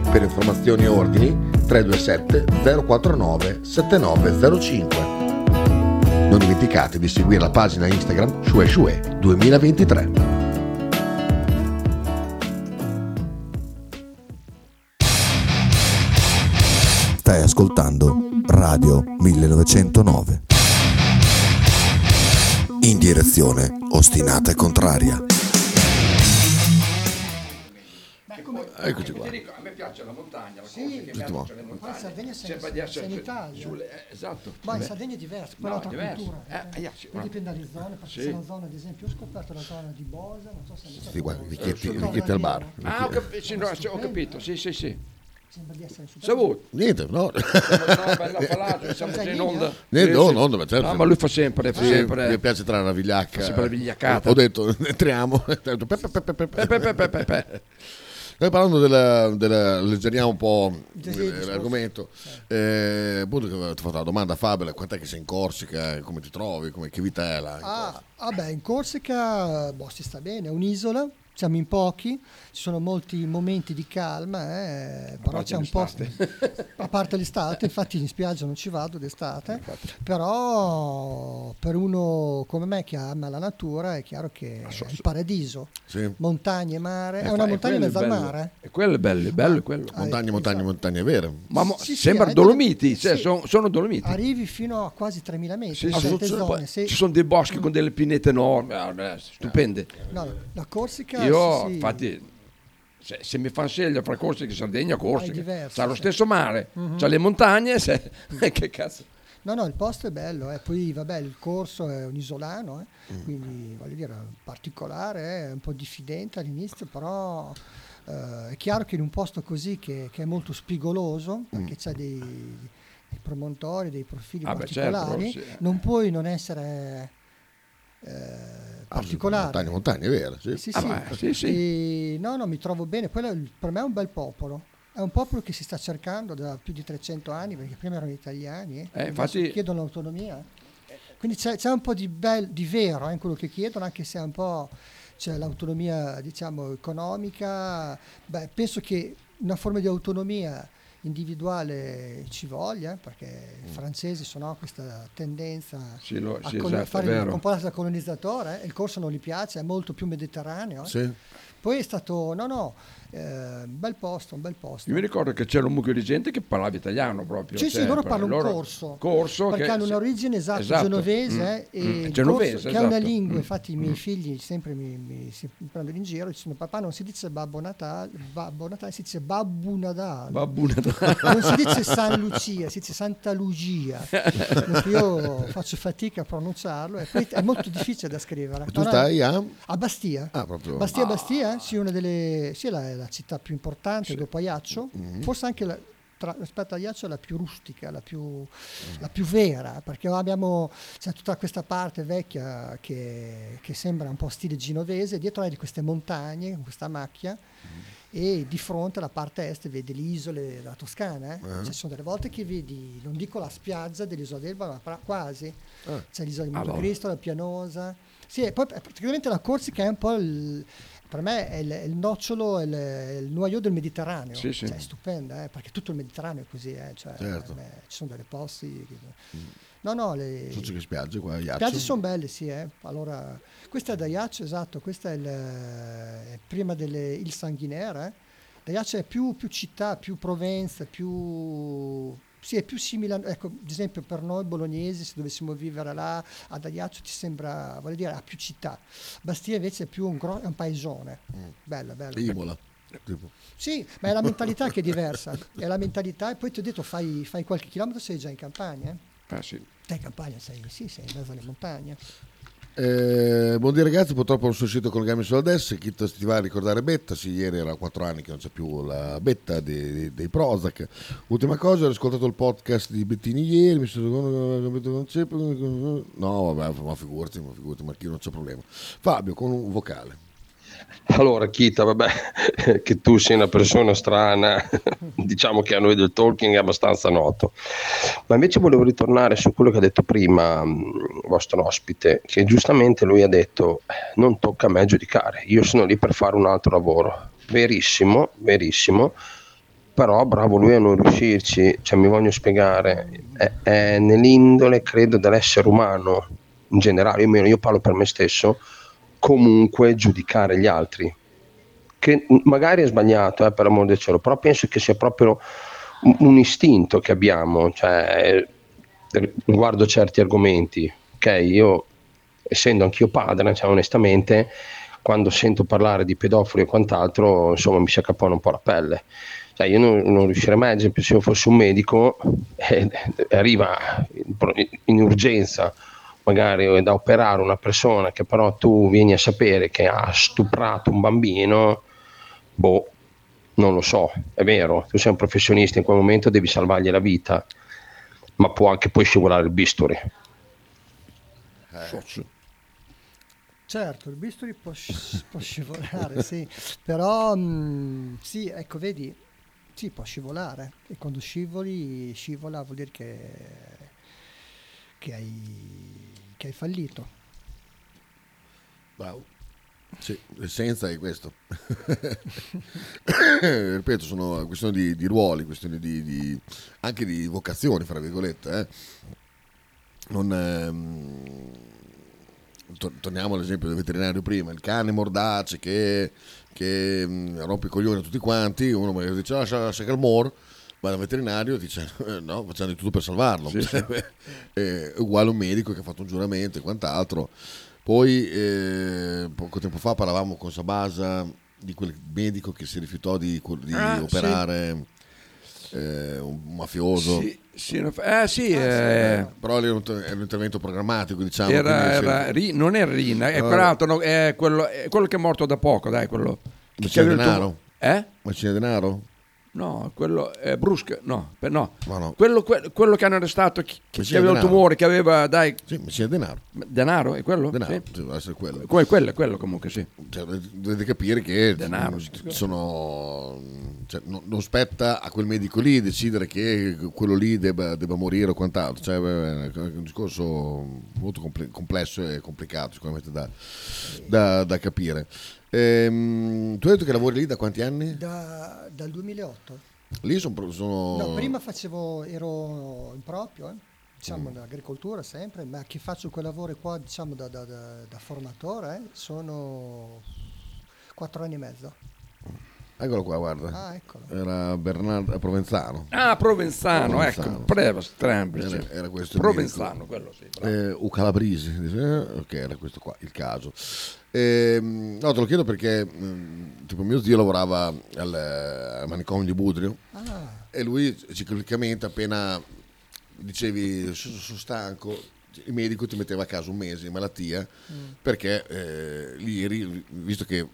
Speaker 10: Per informazioni e ordini 327 049 7905. Non dimenticate di seguire la pagina Instagram Shue Shue 2023.
Speaker 20: Stai ascoltando Radio 1909. In direzione ostinata e contraria.
Speaker 21: Eccoci qua.
Speaker 11: a me piace la montagna, la
Speaker 12: Sì.
Speaker 11: cosa che piace le
Speaker 12: Ma in
Speaker 11: montagne.
Speaker 12: Sardegna sei,
Speaker 11: Sembra di essere
Speaker 12: in Italia.
Speaker 11: sulle- eh, esatto.
Speaker 12: Ma in. Sardegna è diverso,
Speaker 11: No,
Speaker 12: quella è
Speaker 11: è
Speaker 12: un'altra
Speaker 11: diverso.
Speaker 12: cultura.
Speaker 11: Eh, eh, sì,
Speaker 12: Poi
Speaker 11: ma-
Speaker 12: dipende dalle zone, perché
Speaker 11: Sì.
Speaker 12: c'è una zona, ad esempio, ho scoperto la zona di Bosa, non so se è
Speaker 21: Sì, guarda, Richetti al bar.
Speaker 11: Ah, ho, capi- sì, no, ho capito, sì, sì, sì.
Speaker 12: Sembra di essere super.
Speaker 21: Niente, no.
Speaker 11: No, bella falata, siamo in onda.
Speaker 21: Niente, no, no, ma certo.
Speaker 11: No, ma lui fa sempre, fa sempre.
Speaker 21: Mi piace trarre la vigliacca.
Speaker 11: Fa sempre la vigliaccata.
Speaker 21: Ho detto, entriamo. Noi parlando della, della alleggeriamo un po' l'argomento. Eh, appunto, ti ho fatto la domanda Fabio, quant'è che sei in Corsica, come ti trovi, come, che vita è là?
Speaker 12: Ah, vabbè, in Corsica boh, si sta bene, è un'isola, siamo in pochi, ci sono molti momenti di calma, eh, però c'è un po'... A parte l'estate, infatti in spiaggia non ci vado d'estate, però per uno come me che ama la natura è chiaro che è il paradiso.
Speaker 21: Sì.
Speaker 12: Montagne, mare,
Speaker 11: Eh,
Speaker 12: è una montagna in mezzo
Speaker 11: è
Speaker 12: al mare.
Speaker 11: E quello è bello, è bello, è quello.
Speaker 21: Montagne, montagne, montagne vere.
Speaker 11: Ma mo-
Speaker 12: Sì, sì,
Speaker 11: sembra
Speaker 12: hai delle-
Speaker 11: Dolomiti, cioè,
Speaker 12: sì.
Speaker 11: sono, sono Dolomiti.
Speaker 12: Arrivi fino a quasi 3.000 metri,
Speaker 11: Sì, sì.
Speaker 12: zone. sì.
Speaker 11: Ci sono dei boschi con delle pinete enormi, ah, beh, stupende.
Speaker 12: No, la Corsica
Speaker 11: Io,
Speaker 12: sì, sì.
Speaker 11: infatti, se, se mi fanno scegliere fra Corsica e Sardegna, Corsica.
Speaker 12: diverso,
Speaker 11: c'ha lo stesso mare,
Speaker 12: Mhm.
Speaker 11: c'ha le montagne, se, che cazzo.
Speaker 12: No, no, il posto è bello, eh. poi vabbè il corso è un isolano, eh.
Speaker 11: Mm.
Speaker 12: quindi voglio dire, particolare, eh, è un po' diffidente all'inizio, però eh, è chiaro che in un posto così che, che è molto spigoloso, perché c'è dei, dei promontori, dei profili
Speaker 11: Mm. Ah, beh, certo,
Speaker 12: particolari,
Speaker 11: eh.
Speaker 12: non puoi non essere eh, particolare.
Speaker 21: Montagne, montagne vere. Sì.
Speaker 12: Sì,
Speaker 11: Ah,
Speaker 12: sì.
Speaker 11: beh, sì, sì.
Speaker 12: E no, no, mi trovo bene. Quello è per me è un bel popolo. È un popolo che si sta cercando da più di 300 anni, perché prima erano italiani, eh, adesso
Speaker 11: infatti-
Speaker 12: chiedono l'autonomia. Quindi c'è, c'è un po' di, bel- di vero eh, in quello che chiedono, anche se è un po' c'è l'autonomia diciamo, economica. Beh, penso che una forma di autonomia individuale ci voglia, perché francesi sono, questa tendenza
Speaker 11: Sì,
Speaker 12: a
Speaker 11: sì,
Speaker 12: col-
Speaker 11: esatto,
Speaker 12: fare
Speaker 11: vero.
Speaker 12: comportarsi da colonizzatore, eh, il corso non gli piace, è molto più mediterraneo. eh.
Speaker 10: Sì.
Speaker 12: Poi è stato, no no, eh, un bel posto, un bel posto.
Speaker 11: Io mi ricordo che c'era un mucchio di gente che parlava italiano proprio.
Speaker 12: Sì,
Speaker 11: cioè,
Speaker 12: sì, loro parlano un
Speaker 11: loro-
Speaker 12: corso.
Speaker 11: corso
Speaker 12: perché
Speaker 11: che-
Speaker 12: hanno un'origine esatto,
Speaker 11: Esatto.
Speaker 12: genovese
Speaker 11: Mm,
Speaker 12: e
Speaker 11: mm,
Speaker 12: il
Speaker 11: genovese,
Speaker 12: corso- che è una
Speaker 11: esatto.
Speaker 12: lingua,
Speaker 11: Mm,
Speaker 12: infatti i miei
Speaker 11: mm.
Speaker 12: figli sempre mi, mi- si prendono in giro dicendo papà non si dice Babbo Natale, Babbo Natale si dice Babbo Natale.
Speaker 11: Babbo Natale.
Speaker 12: Non si dice San Lucia, si dice Santa Lucia. Io faccio fatica a pronunciarlo e poi è molto difficile da scrivere.
Speaker 10: Tu stai a?
Speaker 12: a Bastia.
Speaker 10: Ah, proprio.
Speaker 12: Bastia
Speaker 10: Ah.
Speaker 12: Bastia, sì, una delle sì, la, la città più importante dopo Ajaccio,
Speaker 10: Mhm.
Speaker 12: forse anche la- tra- rispetto a Ajaccio la più rustica, la più, la più vera, perché abbiamo c'è tutta questa parte vecchia che, che sembra un po' stile genovese, dietro hai di queste montagne con questa macchia e di fronte alla parte est vedi le isole della Toscana. eh.
Speaker 10: Eh.
Speaker 12: Cioè, ci sono delle volte che vedi, non dico la spiaggia dell'isola d'Elba, ma pra- quasi.
Speaker 10: Ah.
Speaker 12: C'è l'isola di
Speaker 10: Ah,
Speaker 12: Montecristo, la Pianosa. Sì, e poi eh, praticamente la Corsica è un po' il, per me è il, è il nocciolo, è il, è il noyau del Mediterraneo.
Speaker 11: Sì, sì.
Speaker 12: Cioè, è stupenda, eh, perché tutto il Mediterraneo è così, eh, cioè,
Speaker 10: Certo.
Speaker 12: beh, ci sono delle posti. che- No, no, le
Speaker 10: Sono spiagge qua
Speaker 12: le spiagge sono belle, sì. Eh. Allora, questa è da Iaccio, esatto, questa è, il, è prima delle Il Sanguinera. Eh. Da Iaccio è più, più città, più Provenza, più... Sì, è più simile, a- ecco, ad esempio per noi bolognesi, se dovessimo vivere là, ad Ajaccio ci sembra, voglio dire, ha più città. Bastia invece è più un, gro- è un paesone. Bella, bella.
Speaker 10: Imola. Tipo.
Speaker 12: Sì, ma è la mentalità che è diversa. È la mentalità e poi ti ho detto fai, fai qualche chilometro sei già in campagna. Eh?
Speaker 11: Ah, sì.
Speaker 12: Te in campagna sei, sì, sei in mezzo alle montagne.
Speaker 10: Eh, buondì ragazzi, purtroppo non sono riuscito a collegarmi solo adesso. Chi ti va a ricordare Betta? Sì, ieri era 4 anni che non c'è più la Betta dei, dei- dei Prozac. Ultima cosa, ho ascoltato il podcast di Bettini ieri. Mi sono non c'è. No, vabbè, ma figurati, ma figurati, Marchino, non c'è problema. Fabio, con un vocale.
Speaker 14: Allora, Kita, vabbè, che tu sei una persona strana, diciamo che a noi del talking è abbastanza noto. Ma invece volevo ritornare su quello che ha detto prima il vostro ospite, che giustamente lui ha detto "Eh, non tocca a me giudicare, io sono lì per fare un altro lavoro. Verissimo, verissimo, però bravo lui a non riuscirci, cioè mi voglio spiegare, è, è nell'indole credo dell'essere umano in generale, io, io parlo per me stesso, comunque giudicare gli altri, che magari è sbagliato, eh, per amor del cielo, però penso che sia proprio un, istinto che abbiamo, cioè, eh, riguardo certi argomenti, ok? Io, essendo anch'io padre, cioè, onestamente, quando sento parlare di pedofili e quant'altro, insomma, mi si accapona un po' la pelle. Cioè, io non, non riuscirei mai, ad esempio, se io fossi un medico e arriva in, in urgenza magari da operare una persona che però tu vieni a sapere che ha stuprato un bambino, boh, non lo so, è vero, tu sei un professionista, in quel momento devi salvargli la vita, ma può anche poi scivolare il bisturi.
Speaker 12: Certo, il bisturi può, sci- può scivolare, sì, però mh, sì, ecco, vedi, sì, può scivolare e quando scivoli, scivola vuol dire che, che, hai, che hai fallito.
Speaker 10: Bravo. Sì, l'essenza è questo. Ripeto, sono questioni di, di ruoli, questioni di, di- anche di vocazioni, fra virgolette. eh. Non, ehm, to- torniamo all'esempio del veterinario prima, il cane mordace che, che mm, rompe i coglioni a tutti quanti, uno magari dice lascia che il mor, ma il veterinario dice "Eh, no, facciamo di tutto per salvarlo.
Speaker 11: Sì, sì.
Speaker 10: è uguale a un medico che ha fatto un giuramento e quant'altro. Poi eh, poco tempo fa parlavamo con Sabasa di quel medico che si rifiutò di, di
Speaker 11: Ah, sì.
Speaker 10: operare eh, un mafioso.
Speaker 11: Sì, sì, no, eh, sì, eh,
Speaker 10: Però era un, era un intervento programmatico, diciamo.
Speaker 11: era, era Ri- non è Rina, è
Speaker 10: Eh.
Speaker 11: quell'altro, no, è quello, è quello che è morto da poco, dai, quello.
Speaker 10: Macina denaro?
Speaker 11: tumo- Eh?
Speaker 10: Macina denaro?
Speaker 11: No, quello è Brusca, no, per- no.
Speaker 10: Ma no.
Speaker 11: Quello, que- quello che hanno arrestato, chi- che,
Speaker 10: Macina
Speaker 11: aveva il
Speaker 10: denaro.
Speaker 11: tumore, che aveva, dai...
Speaker 10: Sì, Macina denaro.
Speaker 11: Denaro, è quello?
Speaker 10: Denaro,
Speaker 11: Sì.
Speaker 10: deve essere quello.
Speaker 11: Come quello, quello comunque, sì.
Speaker 10: Cioè, dovete capire che
Speaker 11: Denaro,
Speaker 10: sono, cioè, non, non spetta a quel medico lì decidere che quello lì debba, debba morire o quant'altro. Cioè, è un discorso molto comple- complesso e complicato, sicuramente da, da- da capire. Ehm, tu hai detto che lavori lì da quanti anni?
Speaker 12: Da- dal 2008.
Speaker 10: Lì sono... sono...
Speaker 12: No, prima facevo, ero in proprio, eh, diciamo
Speaker 10: Mm.
Speaker 12: dall'agricoltura sempre, ma che faccio quei lavori qua, diciamo da, da- da- da formatore, eh, sono quattro anni e mezzo.
Speaker 10: Eccolo qua, guarda.
Speaker 12: Ah, eccolo.
Speaker 10: Era Bernardo Provenzano.
Speaker 11: Ah, Provenzano, ecco, prego, strano, sì.
Speaker 10: Era, era questo
Speaker 11: Provenzano, quello sì.
Speaker 10: Eh, U Calabrisi, dice, eh, ok, era questo qua il caso. Ehm, no, te lo chiedo perché mm, tipo mio zio lavorava al, al manicomio di Budrio
Speaker 12: Ah.
Speaker 10: e lui ciclicamente appena dicevi sono, sono stanco, il medico ti metteva a casa un mese di malattia
Speaker 12: Mm.
Speaker 10: perché eh, lì eri- visto che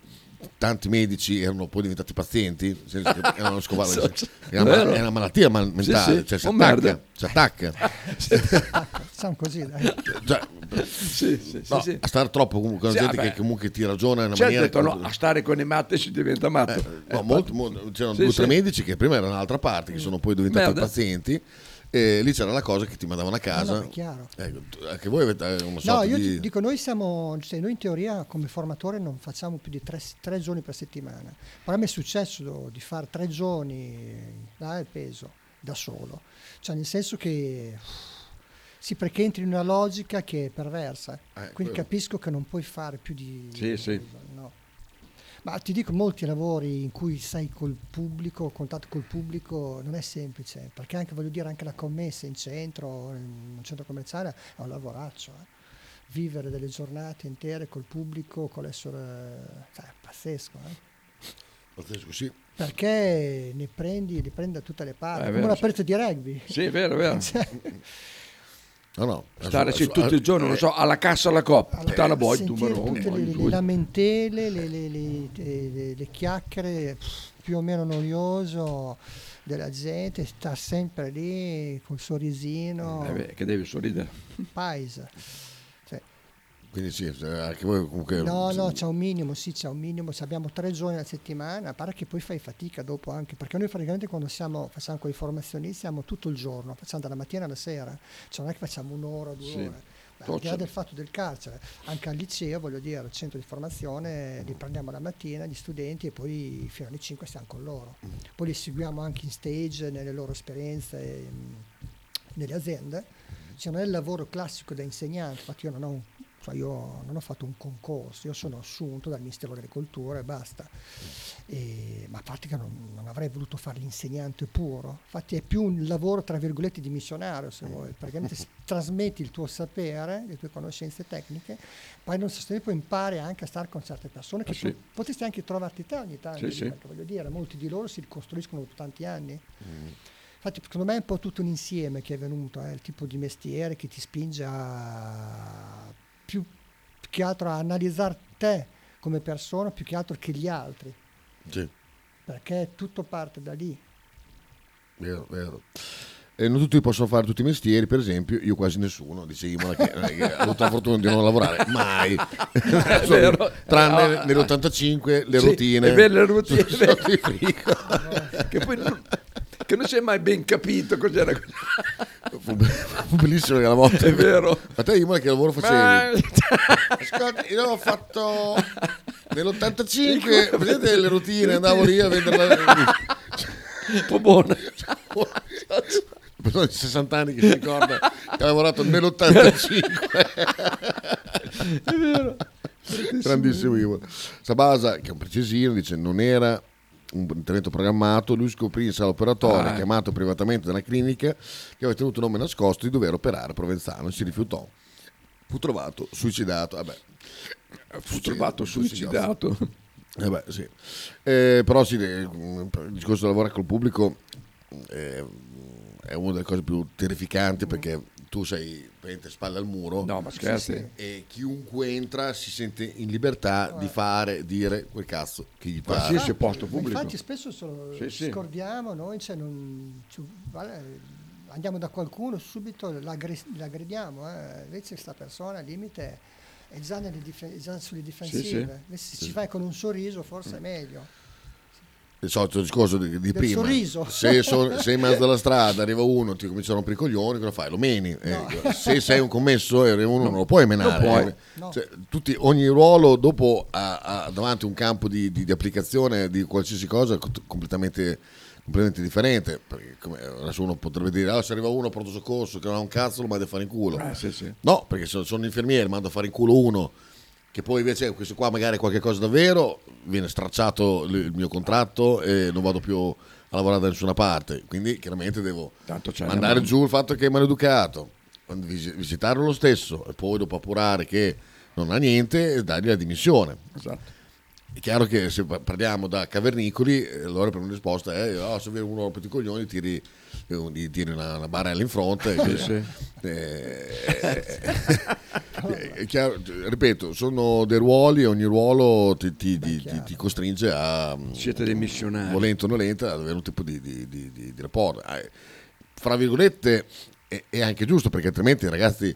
Speaker 10: tanti medici erano poi diventati pazienti, nel senso che erano scovati-
Speaker 11: So-
Speaker 10: è una, è una malattia mal-
Speaker 11: Sì,
Speaker 10: mentale,
Speaker 11: sì,
Speaker 10: cioè si attacca, si attacca.
Speaker 12: Siamo così, dai.
Speaker 10: Cioè,
Speaker 11: Sì, sì,
Speaker 10: no,
Speaker 11: sì.
Speaker 10: a stare troppo comunque con
Speaker 11: Sì,
Speaker 10: gente
Speaker 11: vabbè.
Speaker 10: che comunque ti ragiona in una
Speaker 11: Certo,
Speaker 10: maniera
Speaker 11: detto, no, a stare con i matti si diventa matto.
Speaker 10: No,
Speaker 11: Eh,
Speaker 10: molto- molto- c'erano
Speaker 11: Sì,
Speaker 10: due o tre medici che prima erano dall'altra parte, che sono poi diventati
Speaker 11: Merda.
Speaker 10: pazienti. E lì c'era la cosa che ti mandavano a
Speaker 12: No,
Speaker 10: casa.
Speaker 12: no, è chiaro.
Speaker 10: Ecco, anche voi avete una
Speaker 12: No,
Speaker 10: sorta
Speaker 12: io
Speaker 10: di...
Speaker 12: dico, noi siamo, cioè, noi in teoria come formatore non facciamo più di tre, tre giorni per settimana. Però a me è successo di fare tre giorni là, il peso da solo. Cioè nel senso che sì, perché entri in una logica che è perversa.
Speaker 10: Eh,
Speaker 12: Quindi
Speaker 10: quello.
Speaker 12: capisco che non puoi fare più di...
Speaker 11: Sì, sì.
Speaker 12: no. Ma ti dico, molti lavori in cui sei col pubblico, contatto col pubblico, non è semplice, perché anche, voglio dire, anche la commessa in centro, in un centro commerciale, è un lavoraccio. eh. Vivere delle giornate intere col pubblico, con l'essere... Cioè, è pazzesco, eh.
Speaker 10: Pazzesco, sì.
Speaker 12: Perché ne prendi, ne prendi da tutte le parti,
Speaker 11: è
Speaker 12: come
Speaker 11: vero,
Speaker 12: una
Speaker 11: sì.
Speaker 12: partita di rugby.
Speaker 11: Sì, è vero, è vero.
Speaker 12: Cioè,
Speaker 10: No, no.
Speaker 11: Stare
Speaker 10: Adesso-
Speaker 11: tutto il giorno, non so, alla cassa alla coppa, tutta la boy, tu
Speaker 12: sentire
Speaker 11: marò,
Speaker 12: tutte le, le lamentele, le, le- le- le- le chiacchiere più o meno noioso della gente, sta sempre lì col sorrisino,
Speaker 11: Eh beh, che devi sorridere.
Speaker 12: paese.
Speaker 10: Quindi sì, anche voi comunque...
Speaker 12: no, no, c'è un minimo, sì, c'è un minimo, se abbiamo tre giorni alla settimana, a parte che poi fai fatica dopo anche, perché noi praticamente quando siamo, facciamo quei formazionisti siamo tutto il giorno, facciamo dalla mattina alla sera, cioè non è che facciamo un'ora, due
Speaker 11: Sì.
Speaker 12: ore. Al di là del fatto del carcere, anche al liceo, voglio dire, al centro di formazione, li prendiamo la mattina, gli studenti, e poi fino alle 5 stiamo con loro. Poi li seguiamo anche in stage, nelle loro esperienze, ehm, nelle aziende. Cioè non è il lavoro classico da insegnante, infatti io non ho, un- cioè io non ho fatto un concorso, io sono assunto dal Ministero dell'Agricoltura e basta. E- ma a parte che non, non avrei voluto fare l'insegnante puro, infatti è più un lavoro tra virgolette di missionario se vuoi, perché s- trasmetti il tuo sapere, le tue conoscenze tecniche, poi non sostenere poi impari anche a stare con certe persone che
Speaker 11: Ah, sì.
Speaker 12: potresti anche trovarti te ogni tanto,
Speaker 11: Sì,
Speaker 12: lì,
Speaker 11: sì.
Speaker 12: perché voglio dire, molti di loro si ricostruiscono dopo tanti anni. Infatti, secondo me è un po' tutto un insieme che è venuto, eh, il tipo di mestiere che ti spinge a più che altro a analizzare te come persona più che altro che gli altri,
Speaker 10: Sì,
Speaker 12: perché tutto parte da lì.
Speaker 10: vero, vero. E non tutti possono fare tutti i mestieri, per esempio, io quasi nessuno, dice Imola, che, che ha avuto la fortuna di non lavorare mai.
Speaker 11: vero.
Speaker 10: Tranne
Speaker 11: Ah,
Speaker 10: nell'85 le
Speaker 11: sì,
Speaker 10: routine.
Speaker 11: le routine,
Speaker 10: frigo.
Speaker 11: che poi non, che non si è mai ben capito cos'era.
Speaker 10: Fu, fu bellissimo quella volta.
Speaker 11: È vero.
Speaker 10: Ma te Imola che lavoro
Speaker 11: Ma-
Speaker 10: facevi? Ascolta, io ho fatto nell'85, vedete le routine, andavo lì a vendere la...
Speaker 11: Un po' buona.
Speaker 10: persona di 60 anni che si ricorda che ha lavorato nell'85
Speaker 11: È vero.
Speaker 10: grandissimo Ivo Sabasa che è un precisino dice non era un intervento programmato lui scoprì in sala operatoria
Speaker 11: Ah.
Speaker 10: chiamato privatamente dalla clinica che aveva tenuto nome nascosto di dover operare Provenzano e si rifiutò fu trovato suicidato vabbè
Speaker 11: Fu trovato suicidato.
Speaker 10: Eh beh, sì. Eh, però sì, eh, il discorso di lavorare col pubblico eh, è una delle cose più terrificanti perché tu sei praticamente spalle al muro
Speaker 11: No, ma scherzi.
Speaker 12: Sì, sì.
Speaker 10: e chiunque entra si sente in libertà di fare, dire quel cazzo che gli pare.
Speaker 11: Qualsiasi posto pubblico.
Speaker 12: Infatti spesso solo
Speaker 11: Sì, sì.
Speaker 12: scordiamo, noi cioè, non- andiamo da qualcuno, subito l'aggre- l'aggrediamo, eh. invece questa persona al limite è già, è già sulle difensive,
Speaker 11: sì.
Speaker 12: Invece se ci vai con un sorriso forse è meglio.
Speaker 10: Il solito discorso di, di prima.
Speaker 12: sorriso.
Speaker 10: Se so- sei in mezzo alla strada, arriva uno, ti comincia a rompere i coglioni, cosa fai? Lo meni. Eh, se sei un commesso e arriva uno, non lo puoi menare.
Speaker 11: Non puoi.
Speaker 10: eh.
Speaker 12: No.
Speaker 10: Cioè, tutti- ogni ruolo dopo ha, ha davanti un campo di, di- di applicazione di qualsiasi cosa co- completamente, completamente differente. Perché come, adesso uno potrebbe dire, ah, se arriva uno a pronto soccorso che non ha un cazzo lo manda a fare in culo.
Speaker 11: Eh, sì, sì.
Speaker 10: No, perché sono, sono infermiere, mando a fare in culo uno che poi invece questo qua magari è qualche cosa davvero, viene stracciato il mio contratto e non vado più a lavorare da nessuna parte. Quindi chiaramente devo mandare giù il fatto che è maleducato, vis- visitarlo lo stesso e poi dopo appurare che non ha niente e dargli la dimissione.
Speaker 11: Esatto.
Speaker 10: È chiaro che se pa- parliamo da cavernicoli, eh, allora per una risposta è "Ah, se uno rompe i coglioni tiri, eh, gli tiri una, una barella in fronte. Che-
Speaker 11: sì.
Speaker 10: eh, eh, è chiaro, ripeto, sono dei ruoli e ogni ruolo ti, ti- ti- ti- costringe a,
Speaker 11: Siete dei missionari.
Speaker 10: volente o nolente, ad avere un tipo di, di- di- di- rapporto. Eh, Fra virgolette è, è anche giusto perché altrimenti ragazzi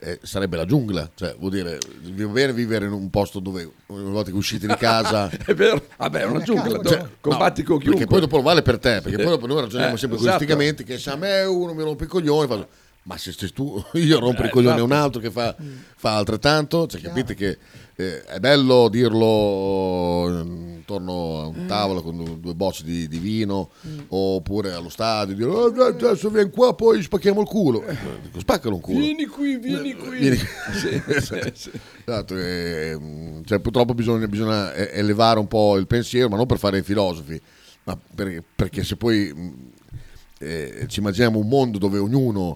Speaker 10: eh, sarebbe la giungla, cioè vuol dire vi va bene vivere in un posto dove una volta che uscite di casa
Speaker 11: È vero, vabbè, è una giungla.
Speaker 10: cioè,
Speaker 11: no? Combatti
Speaker 10: no,
Speaker 11: con chiunque.
Speaker 10: Perché poi dopo lo vale per te, perché poi dopo noi ragioniamo
Speaker 11: Eh,
Speaker 10: sempre
Speaker 11: esatto.
Speaker 10: egoisticamente che se a me uno mi rompe i coglioni, faccio, ma se sei tu, io rompo
Speaker 11: Eh,
Speaker 10: coglioni a un
Speaker 11: esatto.
Speaker 10: altro che fa, fa altrettanto, cioè, capite che eh, è bello dirlo eh, intorno a un tavolo con due, bocce di, di vino oppure allo stadio, dire "Oh, dai, adesso vieni qua poi spacchiamo il culo. Dico, spaccalo un culo.
Speaker 11: Vieni qui, vieni qui.
Speaker 10: Vieni-
Speaker 11: Sì, sì, sì.
Speaker 10: Esatto, e, mm, cioè, purtroppo bisogna, bisogna elevare un po' il pensiero, ma non per fare i filosofi, ma per- perché se poi mm, eh, ci immaginiamo un mondo dove ognuno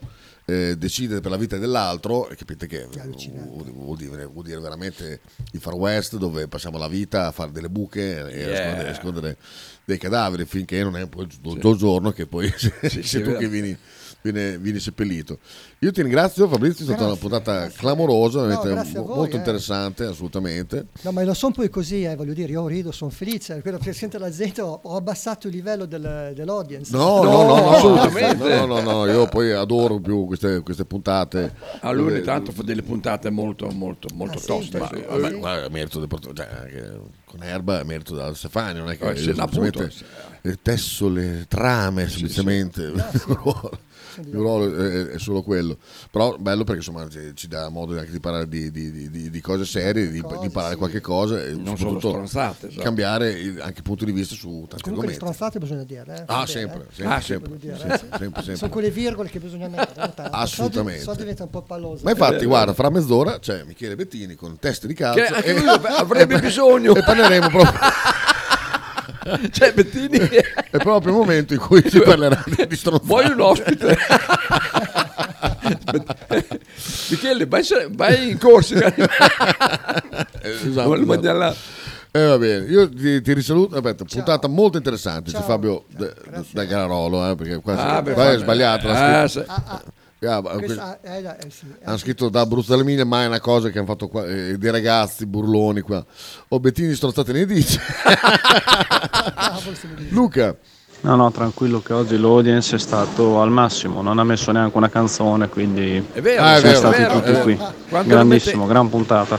Speaker 10: eh, decide per la vita dell'altro, e capite che vuol, dire, vuol dire veramente il Far West dove passiamo la vita a fare delle buche e a
Speaker 11: Yeah.
Speaker 10: nascondere, a nascondere dei cadaveri finché non è poi il tuo giorno che poi sei
Speaker 11: sì,
Speaker 10: sei tu che vieni, vieni- vieni seppellito. Io ti ringrazio Fabrizio, è stata una
Speaker 12: Grazie,
Speaker 10: puntata clamorosa,
Speaker 12: No,
Speaker 10: veramente
Speaker 12: grazie a
Speaker 10: mo-
Speaker 12: voi,
Speaker 10: molto
Speaker 12: eh.
Speaker 10: interessante, assolutamente.
Speaker 12: No, ma non sono poi così, eh, voglio dire, io rido, sono felice. Quello che sento la gente, ho, abbassato il livello del- dell'audience.
Speaker 10: No, no, no, no, assolutamente. No, no, no, io poi adoro più queste, queste puntate.
Speaker 11: A lui ogni tanto fa delle puntate molto, molto, molto
Speaker 12: Ah, sì,
Speaker 11: toste.
Speaker 10: Ma,
Speaker 11: sì.
Speaker 10: vabbè, guarda, merito del port- cioè, anche con Erba è merito da Stefani, non è che
Speaker 11: Eh, sì, no, appunto,
Speaker 10: eh, tesso le trame semplicemente. Il mio ruolo- il ruolo è solo quello. Però bello perché insomma ci, ci dà modo anche di parlare di, di- di- di- cose serie, di, di imparare qualche cosa e
Speaker 11: Non solo
Speaker 10: soprattutto
Speaker 11: stronzate, esatto.
Speaker 10: cambiare anche il punto di vista su tanti
Speaker 12: Comunque
Speaker 10: argomenti.
Speaker 12: stronzate bisogna dire. Eh,
Speaker 10: Ah, sempre,
Speaker 12: eh.
Speaker 10: sempre,
Speaker 11: Ah,
Speaker 10: sempre,
Speaker 12: dire,
Speaker 10: sempre,
Speaker 12: eh.
Speaker 10: sempre, sempre.
Speaker 12: Sono quelle virgole che bisogna mettere.
Speaker 10: Assolutamente.
Speaker 12: So, so diventa un po' palloso.
Speaker 10: Ma infatti, guarda, fra mezz'ora c'è Michele Bettini con test di calcio.
Speaker 11: Che anche
Speaker 10: e-
Speaker 11: lui avrebbe bisogno.
Speaker 10: E parleremo proprio.
Speaker 11: Cioè, Bettini,
Speaker 10: È proprio il momento in cui si parlerà di, di stronzate.
Speaker 11: vuoi un ospite? Michele, vai, vai in Corsica.
Speaker 10: Esatto,
Speaker 11: Vuole
Speaker 10: esatto.
Speaker 11: là.
Speaker 10: Eh, va bene, io ti, ti risaluto. Aspetta, puntata molto interessante. C'è
Speaker 12: Ciao.
Speaker 10: Fabio da, da Gararolo, eh, perché qua,
Speaker 11: Ah,
Speaker 10: si-
Speaker 11: beh,
Speaker 10: qua è sbagliato.
Speaker 11: Ah, sì.
Speaker 12: Ah, ah,
Speaker 10: Ah,
Speaker 12: questa- eh, eh, sì, eh,
Speaker 10: hanno scritto da Abruzzo all'Emilia, ma è una cosa che hanno fatto qua, eh, dei ragazzi burloni qua. O Bettini strozzate ne dice.
Speaker 12: ah, forse mi dici.
Speaker 10: Luca,
Speaker 16: No, no, tranquillo che oggi l'audience è stato al massimo, non ha messo neanche una canzone, quindi
Speaker 11: È vero,
Speaker 10: Ah, è
Speaker 16: siamo
Speaker 10: vero,
Speaker 16: stati
Speaker 11: è vero,
Speaker 16: tutti
Speaker 11: è vero.
Speaker 16: qui. Grandissimo,
Speaker 11: lo
Speaker 16: gran puntata.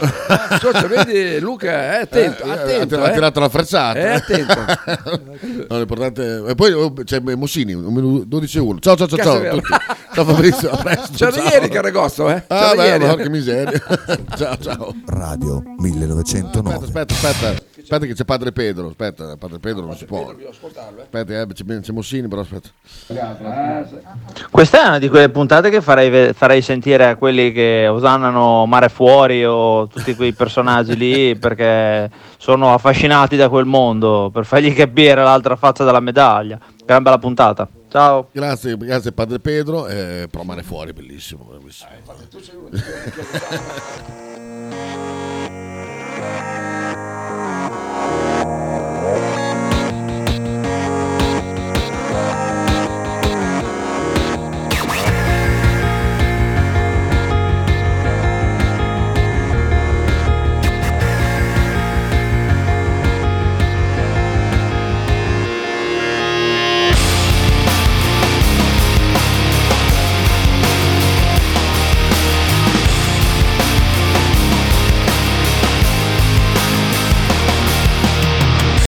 Speaker 11: Socia, vedi Luca, è attento,
Speaker 10: eh,
Speaker 11: attento.
Speaker 10: ha
Speaker 11: eh.
Speaker 10: tirato la frezzata.
Speaker 11: Eh, attento.
Speaker 10: No, l'importante e poi oh, c'è Mossini, un minuto 12 e 1. Ciao ciao ciao
Speaker 11: Cazzo
Speaker 10: ciao.
Speaker 11: è vero.
Speaker 10: tutti. Ciao Fabrizio, a presto.
Speaker 11: C'era
Speaker 10: ciao.
Speaker 11: ieri Caragozzo, eh?
Speaker 10: Ah,
Speaker 11: C'era
Speaker 10: beh,
Speaker 11: ieri.
Speaker 10: che miseria. ciao ciao.
Speaker 18: Radio 1909.
Speaker 10: Aspetta, aspetta, aspetta. Aspetta che c'è Padre Pedro. Aspetta, Padre Pedro non si può.
Speaker 11: Eh.
Speaker 10: Aspetta, eh, c'è, c'è Mossini, però aspetta.
Speaker 11: Ah.
Speaker 15: Questa è una di quelle puntate che farei, farei sentire a quelli che osannano Mare Fuori o tutti quei personaggi lì perché sono affascinati da quel mondo per fargli capire l'altra faccia della medaglia. Gran bella puntata. Ciao.
Speaker 10: Grazie, grazie Padre Pedro. Eh, però mare fuori, bellissimo. bellissimo.
Speaker 11: Tu sei uno